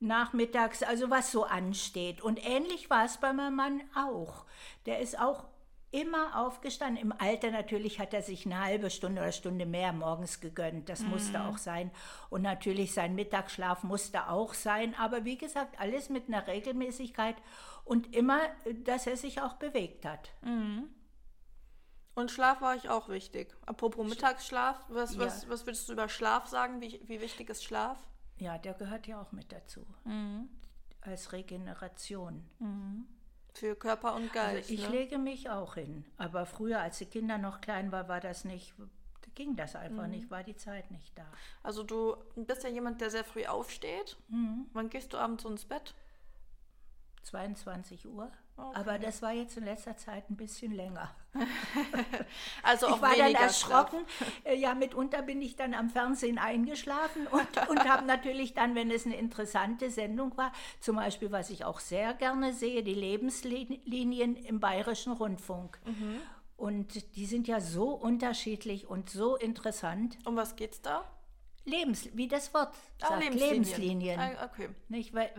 nachmittags, also was so ansteht. Und ähnlich war es bei meinem Mann auch. Der ist auch immer aufgestanden. Im Alter natürlich hat er sich eine halbe Stunde oder Stunde mehr morgens gegönnt. Das mhm. musste auch sein. Und natürlich sein Mittagsschlaf musste auch sein. Aber wie gesagt, alles mit einer Regelmäßigkeit und immer, dass er sich auch bewegt hat. Mhm. Und Schlaf war euch auch wichtig. Apropos Mittagsschlaf, was, was, ja. was würdest du über Schlaf sagen? Wie, wie wichtig ist Schlaf? Ja, der gehört ja auch mit dazu. Mhm. Als Regeneration. Mhm. Für Körper und Geist. Also ich ne? lege mich auch hin. Aber früher, als die Kinder noch klein waren, war das nicht, ging das einfach mhm. nicht, war die Zeit nicht da. Also du bist ja jemand, der sehr früh aufsteht. Mhm. Wann gehst du abends ins Bett? 22 Uhr. Okay. Aber das war jetzt in letzter Zeit ein bisschen länger. also auch ich war dann erschrocken. Schlaf. Äh, ja, mitunter bin ich dann am Fernsehen eingeschlafen und, und habe natürlich dann, wenn es eine interessante Sendung war, zum Beispiel, was ich auch sehr gerne sehe, die Lebenslinien im Bayerischen Rundfunk. Mhm. Und die sind ja so unterschiedlich und so interessant. Um was geht's da? Lebens, wie das Wort ah, sagt, Lebenslinien. Lebenslinien. Ah, okay. Nicht, weil,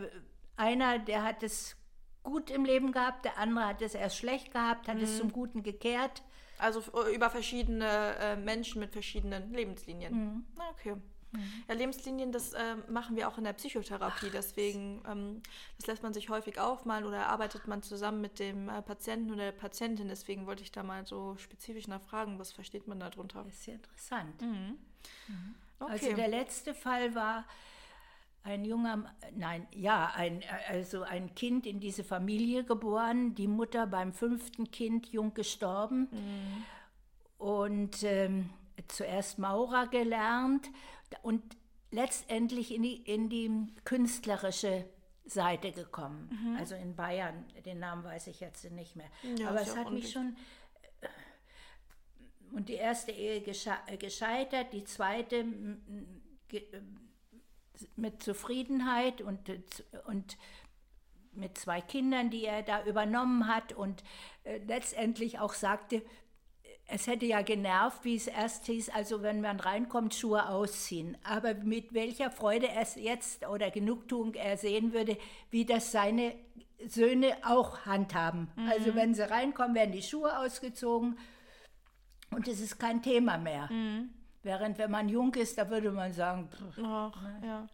einer, der hat es gut im Leben gehabt, der andere hat es erst schlecht gehabt, hat mhm. es zum Guten gekehrt. Also äh, über verschiedene äh, Menschen mit verschiedenen Lebenslinien. Mhm. Okay. Mhm. Ja, Lebenslinien, das äh, machen wir auch in der Psychotherapie. Deswegen, ähm, das lässt man sich häufig aufmalen oder arbeitet man zusammen mit dem äh, Patienten oder der Patientin. Deswegen wollte ich da mal so spezifisch nachfragen, was versteht man darunter? Das ist ja interessant. Mhm. Mhm. Okay. Also der letzte Fall war, ein junger, nein, ja, ein, also ein Kind in diese Familie geboren, die Mutter beim fünften Kind jung gestorben mhm. und ähm, zuerst Maurer gelernt und letztendlich in die, in die künstlerische Seite gekommen. Mhm. Also in Bayern, den Namen weiß ich jetzt nicht mehr. Ja, Aber es hat mich schon Und die erste Ehe gesche äh, gescheitert, die zweite äh, mit Zufriedenheit und, und mit zwei Kindern, die er da übernommen hat und äh, letztendlich auch sagte, es hätte ja genervt, wie es erst hieß, also wenn man reinkommt, Schuhe ausziehen. Aber mit welcher Freude er es jetzt oder Genugtuung er sehen würde, wie das seine Söhne auch handhaben. Mhm. Also wenn sie reinkommen, werden die Schuhe ausgezogen und es ist kein Thema mehr. Mhm. Während wenn man jung ist, da würde man sagen, pff, Ach, ne? ja.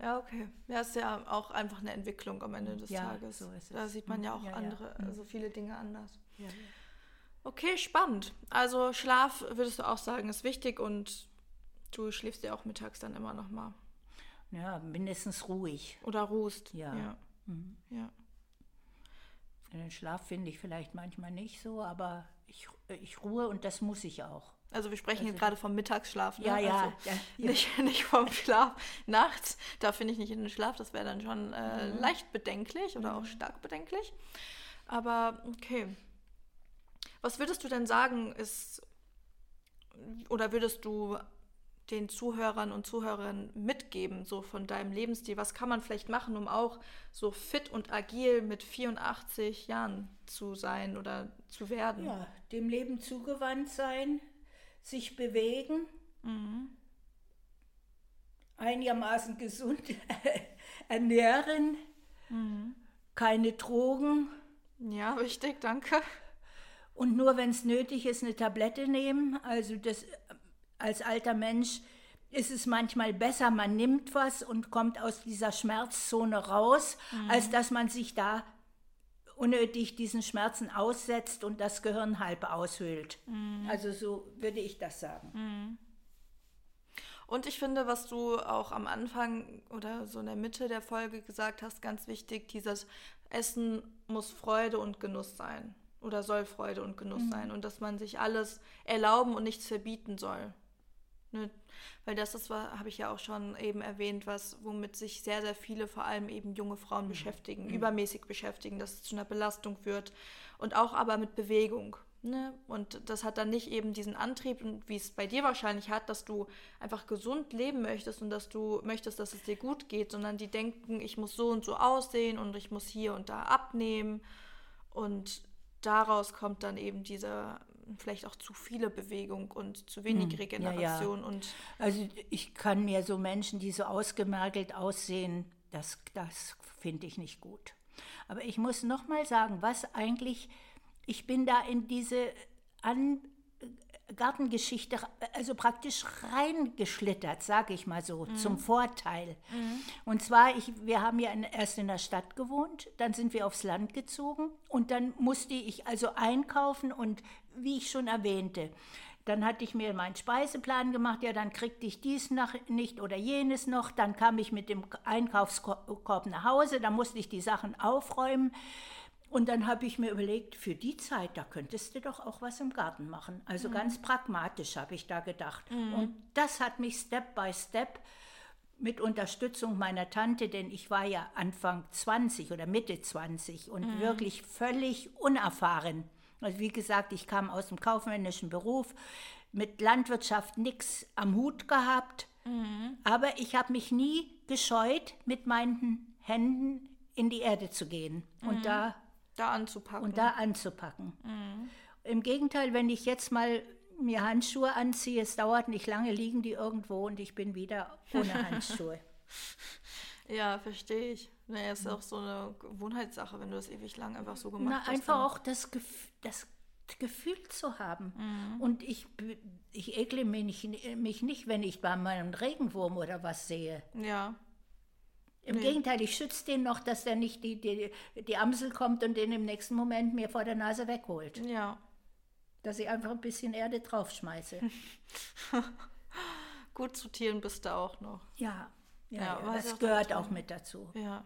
Ja, okay. Ja, ist ja auch einfach eine Entwicklung am Ende des ja, Tages. So da sieht man ja auch ja, andere, ja. also viele Dinge anders. Okay, spannend. Also Schlaf, würdest du auch sagen, ist wichtig und du schläfst ja auch mittags dann immer noch mal. Ja, mindestens ruhig. Oder ruhst. Ja. Ja. Mhm. ja. Den Schlaf finde ich vielleicht manchmal nicht so, aber ich, ich ruhe und das muss ich auch. Also wir sprechen also, hier gerade vom Mittagsschlaf. Ne? Ja, ja, also ja, Nicht, nicht vom Schlaf nachts. Da finde ich nicht in den Schlaf. Das wäre dann schon äh, mhm. leicht bedenklich oder auch mhm. stark bedenklich. Aber okay. Was würdest du denn sagen, ist, oder würdest du den Zuhörern und Zuhörern mitgeben, so von deinem Lebensstil? Was kann man vielleicht machen, um auch so fit und agil mit 84 Jahren zu sein oder zu werden? Ja, dem Leben zugewandt sein, sich bewegen, mhm. einigermaßen gesund ernähren, mhm. keine Drogen. Ja, richtig, danke und nur wenn es nötig ist, eine Tablette nehmen. Also das als alter Mensch ist es manchmal besser, man nimmt was und kommt aus dieser Schmerzzone raus, mhm. als dass man sich da unnötig diesen Schmerzen aussetzt und das Gehirn halb aushöhlt. Mhm. Also so würde ich das sagen. Mhm. Und ich finde, was du auch am Anfang oder so in der Mitte der Folge gesagt hast, ganz wichtig, dieses Essen muss Freude und Genuss sein oder soll Freude und Genuss mhm. sein und dass man sich alles erlauben und nichts verbieten soll. Ne? Weil das ist, habe ich ja auch schon eben erwähnt, was, womit sich sehr, sehr viele, vor allem eben junge Frauen mhm. beschäftigen, mhm. übermäßig beschäftigen, dass es zu einer Belastung führt und auch aber mit Bewegung. Ne? Und das hat dann nicht eben diesen Antrieb, wie es bei dir wahrscheinlich hat, dass du einfach gesund leben möchtest und dass du möchtest, dass es dir gut geht, sondern die denken, ich muss so und so aussehen und ich muss hier und da abnehmen. Und daraus kommt dann eben diese vielleicht auch zu viele Bewegung und zu wenig hm, Regeneration. Ja, ja. Und also ich kann mir so Menschen, die so ausgemergelt aussehen, das, das finde ich nicht gut. Aber ich muss noch mal sagen, was eigentlich, ich bin da in diese An Gartengeschichte, also praktisch reingeschlittert, sage ich mal so, mhm. zum Vorteil. Mhm. Und zwar, ich, wir haben ja erst in der Stadt gewohnt, dann sind wir aufs Land gezogen und dann musste ich also einkaufen und wie ich schon erwähnte, dann hatte ich mir meinen Speiseplan gemacht, ja, dann kriegte ich dies noch nicht oder jenes noch, dann kam ich mit dem Einkaufskorb nach Hause, dann musste ich die Sachen aufräumen. Und dann habe ich mir überlegt, für die Zeit, da könntest du doch auch was im Garten machen. Also mhm. ganz pragmatisch habe ich da gedacht. Mhm. Und das hat mich Step by Step mit Unterstützung meiner Tante, denn ich war ja Anfang 20 oder Mitte 20 und mhm. wirklich völlig unerfahren. Also wie gesagt, ich kam aus dem kaufmännischen Beruf, mit Landwirtschaft nichts am Hut gehabt, mhm. aber ich habe mich nie gescheut, mit meinen Händen in die Erde zu gehen. Und mhm. da da anzupacken. Und da anzupacken. Mhm. Im Gegenteil, wenn ich jetzt mal mir Handschuhe anziehe, es dauert nicht lange, liegen die irgendwo und ich bin wieder ohne Handschuhe. ja, verstehe ich. Naja, ist auch so eine Gewohnheitssache, wenn du das ewig lang einfach so gemacht Na, hast. Einfach auch das, Gef das Gefühl zu haben. Mhm. Und ich, ich ekle mich nicht, mich nicht, wenn ich bei meinem Regenwurm oder was sehe. Ja. Im nee. Gegenteil, ich schütze den noch, dass der nicht die, die, die Amsel kommt und den im nächsten Moment mir vor der Nase wegholt. Ja. Dass ich einfach ein bisschen Erde draufschmeiße. Gut zu Tieren bist du auch noch. Ja, ja, ja, ja das gehört auch mit dazu. Ja.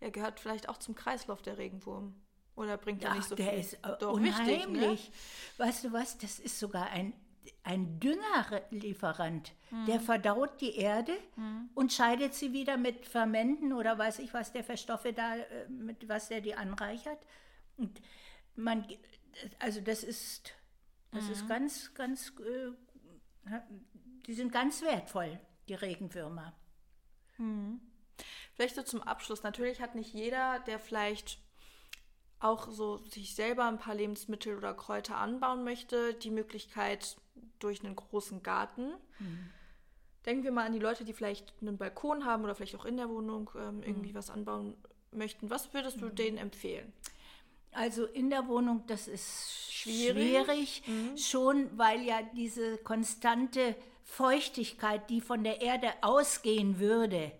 Er gehört vielleicht auch zum Kreislauf der Regenwurm. Oder bringt er ja, nicht so der viel? ist äh, Doch, unheimlich. Wichtig, ne? Weißt du was, das ist sogar ein ein Düngerlieferant, mhm. der verdaut die Erde mhm. und scheidet sie wieder mit Fermenten oder weiß ich was der für Stoffe da, äh, mit was der die anreichert. Und man, also das ist Das ist ganz, ganz, äh, die sind ganz wertvoll, die Regenwürmer. Vielleicht so zum Abschluss. Natürlich hat nicht jeder, der vielleicht auch so sich selber ein paar Lebensmittel oder Kräuter anbauen möchte, die Möglichkeit durch einen großen Garten. Denken wir mal an die Leute, die vielleicht einen Balkon haben oder vielleicht auch in der Wohnung ähm, irgendwie was anbauen möchten. Was würdest du denen empfehlen? Also in der Wohnung, das ist Schwierig. schwierig, schon weil ja diese konstante Feuchtigkeit, die von der Erde ausgehen würde,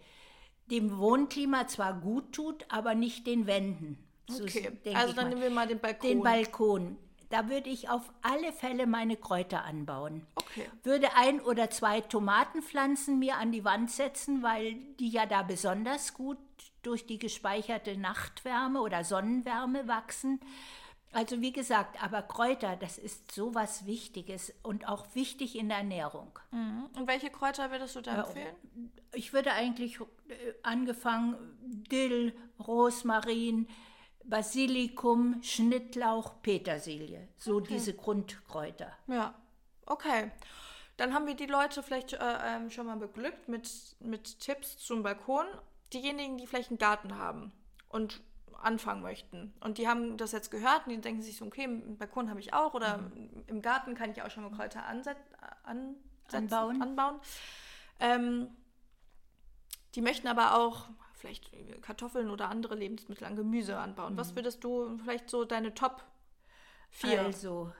dem Wohnklima zwar gut tut, aber nicht den Wänden. So Okay, also dann mal. nehmen wir mal den Balkon. Den Balkon. Da würde ich auf alle Fälle meine Kräuter anbauen. Okay. Würde ein oder zwei Tomatenpflanzen mir an die Wand setzen, weil die ja da besonders gut durch die gespeicherte Nachtwärme oder Sonnenwärme wachsen. Also wie gesagt, aber Kräuter, das ist so was Wichtiges und auch wichtig in der Ernährung. Mhm. Und welche Kräuter würdest du da empfehlen? Ich würde eigentlich äh, angefangen Dill, Rosmarin, Basilikum, Schnittlauch, Petersilie. So diese Grundkräuter. Ja, okay. Dann haben wir die Leute vielleicht äh, ähm, schon mal beglückt mit, mit Tipps zum Balkon. Diejenigen, die vielleicht einen Garten haben und anfangen möchten. Und die haben das jetzt gehört und die denken sich so, okay, einen Balkon habe ich auch oder im Garten kann ich auch schon mal Kräuter anset ansetzen, Anbauen. anbauen. Ähm, die möchten aber auch vielleicht Kartoffeln oder andere Lebensmittel an Gemüse anbauen. Was würdest du vielleicht so deine Top 4? Also,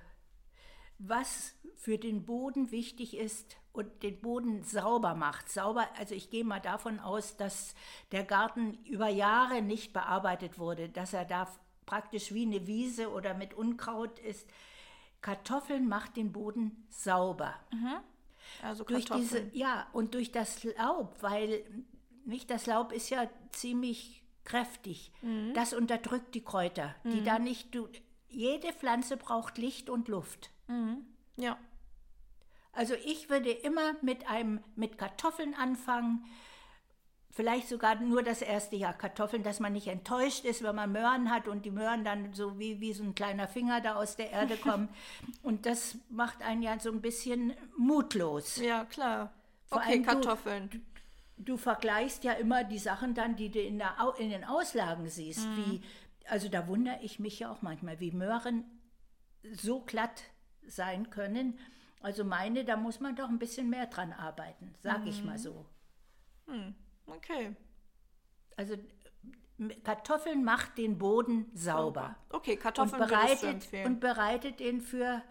was für den Boden wichtig ist und den Boden sauber macht. Sauber, also ich gehe mal davon aus, dass der Garten über Jahre nicht bearbeitet wurde, dass er da praktisch wie eine Wiese oder mit Unkraut ist. Kartoffeln macht den Boden sauber. also Durch Kartoffeln. diese, ja, und durch das Laub, weil nicht das Laub ist ja ziemlich kräftig. Mhm. Das unterdrückt die Kräuter, die da nicht. Jede Pflanze braucht Licht und Luft. ja. Also ich würde immer mit einem mit Kartoffeln anfangen. Vielleicht sogar nur das erste Jahr Kartoffeln, dass man nicht enttäuscht ist, wenn man Möhren hat und die Möhren dann so wie, wie so ein kleiner Finger da aus der Erde kommen. Und das macht einen ja so ein bisschen mutlos. Ja, klar. Vor okay, allem du- Kartoffeln. du vergleichst ja immer die Sachen dann, die du in, der, in den Auslagen siehst. Wie, also da wundere ich mich ja auch manchmal, wie Möhren so glatt sein können. Also meine, da muss man doch ein bisschen mehr dran arbeiten, sag ich mal so. Okay. Also Kartoffeln macht den Boden sauber. Okay, Und Kartoffeln du bereitet, und bereitet ihn für,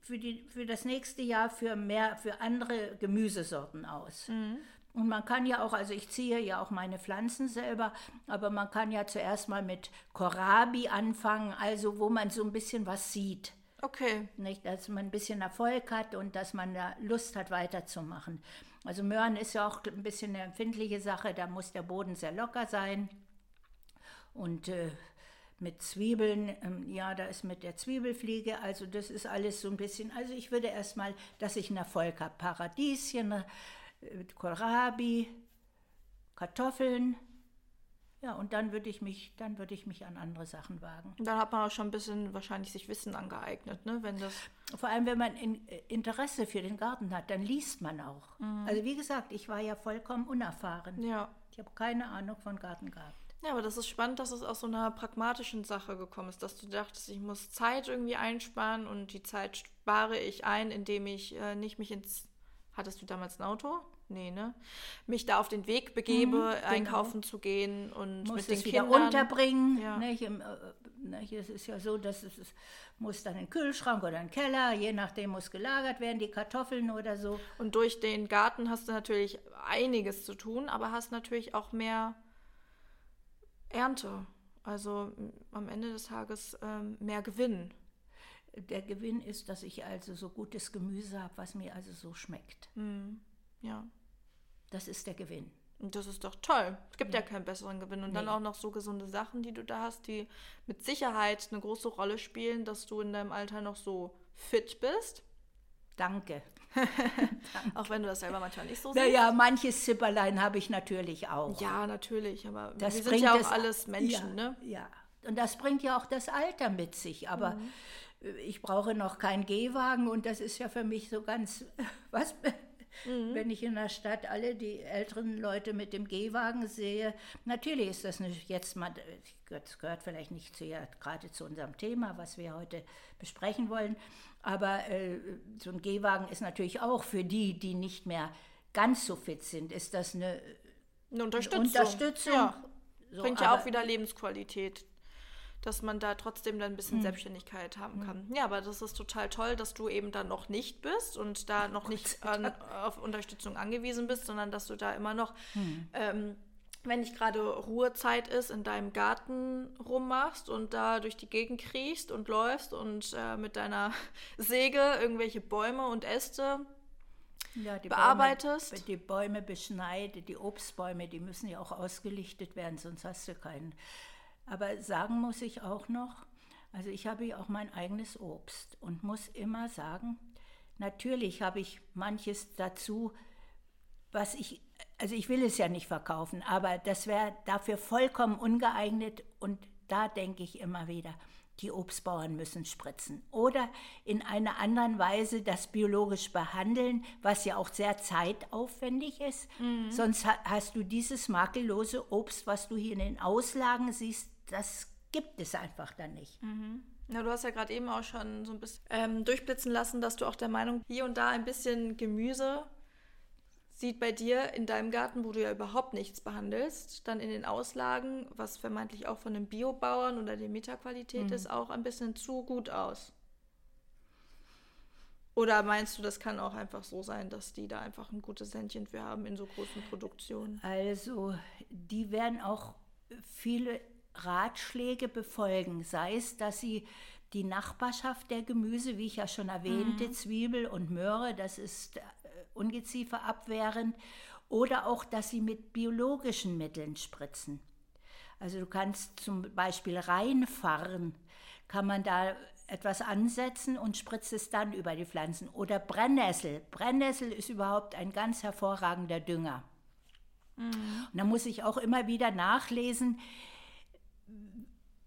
für, die, für das nächste Jahr für mehr, für andere Gemüsesorten aus. Mhm. Und man kann ja auch, also ich ziehe ja auch meine Pflanzen selber, aber man kann ja zuerst mal mit Kohlrabi anfangen, also wo man so ein bisschen was sieht. okay. Nicht, dass man ein bisschen Erfolg hat und dass man da Lust hat, weiterzumachen. Also Möhren ist ja auch ein bisschen eine empfindliche Sache, da muss der Boden sehr locker sein. Und äh, mit Zwiebeln, ähm, ja, da ist mit der Zwiebelfliege, also das ist alles so ein bisschen, also ich würde erstmal, dass ich einen Erfolg habe. Paradieschen, äh, Kohlrabi, Kartoffeln. Ja, und dann würde ich mich, dann würde ich mich an andere Sachen wagen. Dann hat man auch schon ein bisschen wahrscheinlich sich Wissen angeeignet, ne? Wenn das. Vor allem, wenn man in, Interesse für den Garten hat, dann liest man auch. Also wie gesagt, ich war ja vollkommen unerfahren. Ja. Ich habe keine Ahnung von Garten gehabt. Ja, aber das ist spannend, dass es aus so einer pragmatischen Sache gekommen ist, dass du dachtest, ich muss Zeit irgendwie einsparen und die Zeit spare ich ein, indem ich äh, nicht mich ins. Hattest du damals ein Auto? Nee, ne? Mich da auf den Weg begebe, einkaufen zu gehen und Muss mit den es Kindern. unterbringen. Ja. Nicht? Im, äh, nicht? Es ist ja so, dass es, es muss dann in den Kühlschrank oder in den Keller, je nachdem muss gelagert werden, die Kartoffeln oder so. Und durch den Garten hast du natürlich einiges zu tun, aber hast natürlich auch mehr Ernte. Also am Ende des Tages ähm, mehr Gewinn. Der Gewinn ist, dass ich also so gutes Gemüse habe, was mir also so schmeckt. Ja. Das ist der Gewinn. Und das ist doch toll. Es gibt ja, keinen besseren Gewinn. Und dann Nee. auch noch so gesunde Sachen, die du da hast, die mit Sicherheit eine große Rolle spielen, dass du in deinem Alter noch so fit bist. Danke. Auch wenn du das selber manchmal nicht so siehst. Naja, manches Zipperlein habe ich natürlich auch. Ja, natürlich. Aber Das wir sind ja auch alles Menschen, ja, ne? Ja. Und das bringt ja auch das Alter mit sich. Aber ich brauche noch keinen Gehwagen und das ist ja für mich so ganz, was, mhm. wenn ich in der Stadt alle die älteren Leute mit dem Gehwagen sehe. Natürlich ist das nicht jetzt mal, das gehört vielleicht nicht zu, ja, gerade zu unserem Thema, was wir heute besprechen wollen, aber äh, so ein Gehwagen ist natürlich auch für die, die nicht mehr ganz so fit sind, ist das eine, eine Unterstützung. Unterstützung. Ja. So, Bringt ja auch wieder Lebensqualität dass man da trotzdem dann ein bisschen mhm. Selbstständigkeit haben kann. Ja, aber das ist total toll, dass du eben dann noch nicht bist und da noch nicht an, auf Unterstützung angewiesen bist, sondern dass du da immer noch, mhm. ähm, wenn nicht gerade Ruhezeit ist, in deinem Garten rummachst und da durch die Gegend kriechst und läufst und äh, mit deiner Säge irgendwelche Bäume und Äste ja, die bearbeitest. Bäume, die Bäume beschneidet, die Obstbäume, die müssen ja auch ausgelichtet werden, sonst hast du keinen aber sagen muss ich auch noch, also ich habe ja auch mein eigenes Obst und muss immer sagen, natürlich habe ich manches dazu, was ich, also ich will es ja nicht verkaufen, aber das wäre dafür vollkommen ungeeignet und da denke ich immer wieder, die Obstbauern müssen spritzen. Oder in einer anderen Weise das biologisch behandeln, was ja auch sehr zeitaufwendig ist. Mhm. Sonst hast du dieses makellose Obst, was du hier in den Auslagen siehst, das gibt es einfach dann nicht. Mhm. Ja, du hast ja gerade eben auch schon so ein bisschen ähm, durchblitzen lassen, dass du auch der Meinung hier und da ein bisschen Gemüse sieht bei dir in deinem Garten, wo du ja überhaupt nichts behandelst, dann in den Auslagen, was vermeintlich auch von einem Biobauern oder der Metaqualität mhm. ist, auch ein bisschen zu gut aus. Oder meinst du, das kann auch einfach so sein, dass die da einfach ein gutes Händchen für haben in so großen Produktionen? Also, die werden auch viele Ratschläge befolgen, sei es, dass sie die Nachbarschaft der Gemüse, wie ich ja schon erwähnte, mhm. Zwiebel und Möhre, das ist äh, Ungeziefer abwehrend, oder auch, dass sie mit biologischen Mitteln spritzen. Also du kannst zum Beispiel reinfahren, kann man da etwas ansetzen und spritzt es dann über die Pflanzen. Oder Brennnessel. Brennnessel ist überhaupt ein ganz hervorragender Dünger. Mhm. Und da muss ich auch immer wieder nachlesen,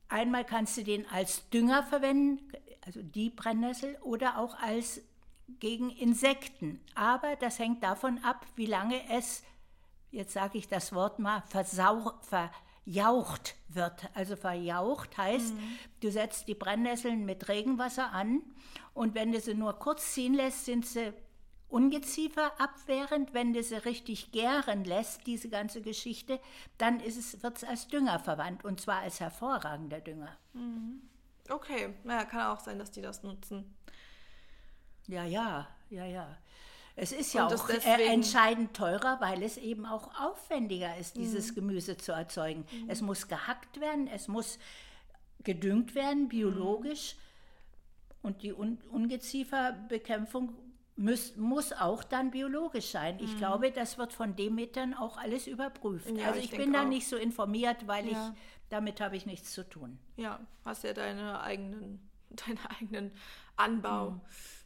Einmal kannst du den als Dünger verwenden, also die Brennnessel, oder auch als gegen Insekten. Aber das hängt davon ab, wie lange es, jetzt sage ich das Wort mal, versau, verjaucht wird. Also verjaucht heißt, mhm. du setzt die Brennnesseln mit Regenwasser an und wenn du sie nur kurz ziehen lässt, sind sie Ungeziefer abwehrend, wenn du sie richtig gären lässt, diese ganze Geschichte, dann wird es als Dünger verwandt und zwar als hervorragender Dünger. Mhm. Okay, naja, kann auch sein, dass die das nutzen. Ja, ja, ja, ja. Es ist ja auch äh, entscheidend teurer, weil es eben auch aufwendiger ist, dieses mhm. Gemüse zu erzeugen. Mhm. Es muss gehackt werden, es muss gedüngt werden, biologisch. Mhm. Und die Un Ungezieferbekämpfung muss, muss auch dann biologisch sein. Ich mhm. glaube, das wird von Demetern auch alles überprüft. Ja, also ich, ich bin da nicht so informiert, weil ja. ich damit habe ich nichts zu tun. Ja, hast ja deine eigenen, deinen eigenen Anbau, mhm.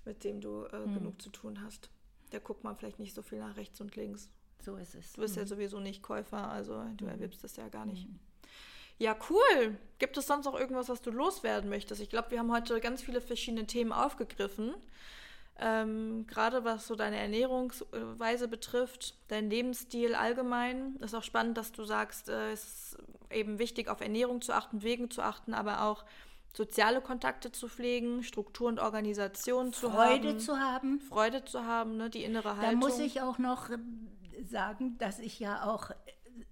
mit dem du äh, mhm. genug zu tun hast. Da guckt man vielleicht nicht so viel nach rechts und links. So ist es. Du bist ja mhm. sowieso nicht Käufer, also du mhm. erwirbst das ja gar nicht. Mhm. Ja, cool. Gibt es sonst auch irgendwas, was du loswerden möchtest? Ich glaube, wir haben heute ganz viele verschiedene Themen aufgegriffen. Ähm, Gerade was so deine Ernährungsweise betrifft, dein Lebensstil allgemein. Ist auch spannend, dass du sagst, äh, es ist eben wichtig, auf Ernährung zu achten, Wegen zu achten, aber auch soziale Kontakte zu pflegen, Struktur und Organisation zu Freude haben. Freude zu haben. Freude zu haben, ne, die innere Haltung. Da muss ich auch noch äh, sagen, dass ich ja auch äh,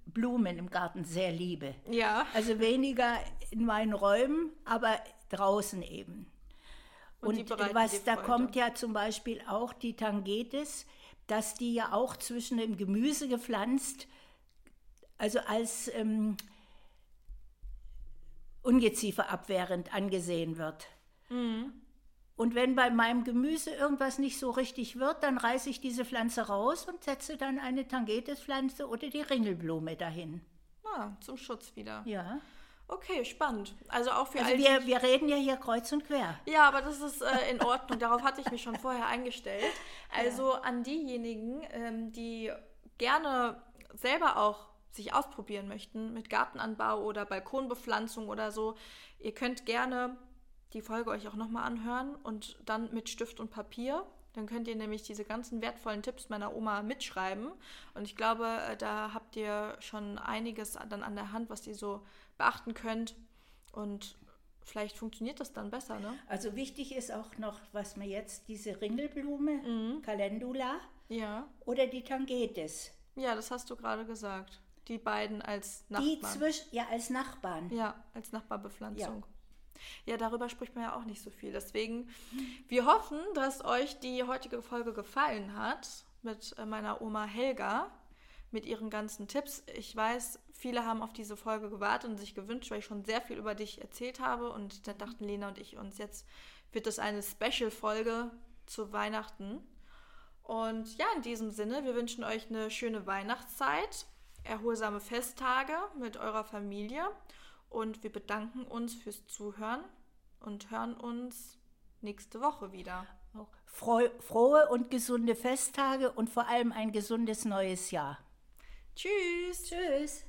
Blumen im Garten sehr liebe. Ja. Also weniger in meinen Räumen, aber draußen eben. Und, und was da kommt ja zum Beispiel auch die Tangetes, dass die ja auch zwischen dem Gemüse gepflanzt, also als ähm, ungezieferabwehrend angesehen wird. Mhm. Und wenn bei meinem Gemüse irgendwas nicht so richtig wird, dann reiße ich diese Pflanze raus und setze dann eine Tangetes-Pflanze oder die Ringelblume dahin. Ah, zum Schutz wieder. Ja. Okay, spannend. Also auch für also wir, wir reden ja hier kreuz und quer. Ja, aber das ist äh, in Ordnung. Darauf hatte ich mich schon vorher eingestellt. Also ja. an diejenigen, ähm, die gerne selber auch sich ausprobieren möchten mit Gartenanbau oder Balkonbepflanzung oder so, ihr könnt gerne die Folge euch auch nochmal anhören und dann mit Stift und Papier. Dann könnt ihr nämlich diese ganzen wertvollen Tipps meiner Oma mitschreiben. Und ich glaube, äh, da habt ihr schon einiges dann an der Hand, was ihr so beachten könnt. Und vielleicht funktioniert das dann besser, ne? Also wichtig ist auch noch, was man jetzt, diese Ringelblume, mhm. Calendula ja. oder die Tangetes. Ja, das hast du gerade gesagt. Die beiden als Nachbarn. Die zwischen, ja, als Nachbarn. Ja, als Nachbarbepflanzung. Ja. Ja, darüber spricht man ja auch nicht so viel. Deswegen, wir hoffen, dass euch die heutige Folge gefallen hat mit äh, meiner Oma Helga, mit ihren ganzen Tipps. Ich weiß, viele haben auf diese Folge gewartet und sich gewünscht, weil ich schon sehr viel über dich erzählt habe. Und da dachten Lena und ich uns, jetzt wird das eine Special-Folge zu Weihnachten. Und ja, in diesem Sinne, wir wünschen euch eine schöne Weihnachtszeit, erholsame Festtage mit eurer Familie und wir bedanken uns fürs Zuhören und hören uns nächste Woche wieder. Frohe und gesunde Festtage und vor allem ein gesundes neues Jahr. Tschüss. Tschüss.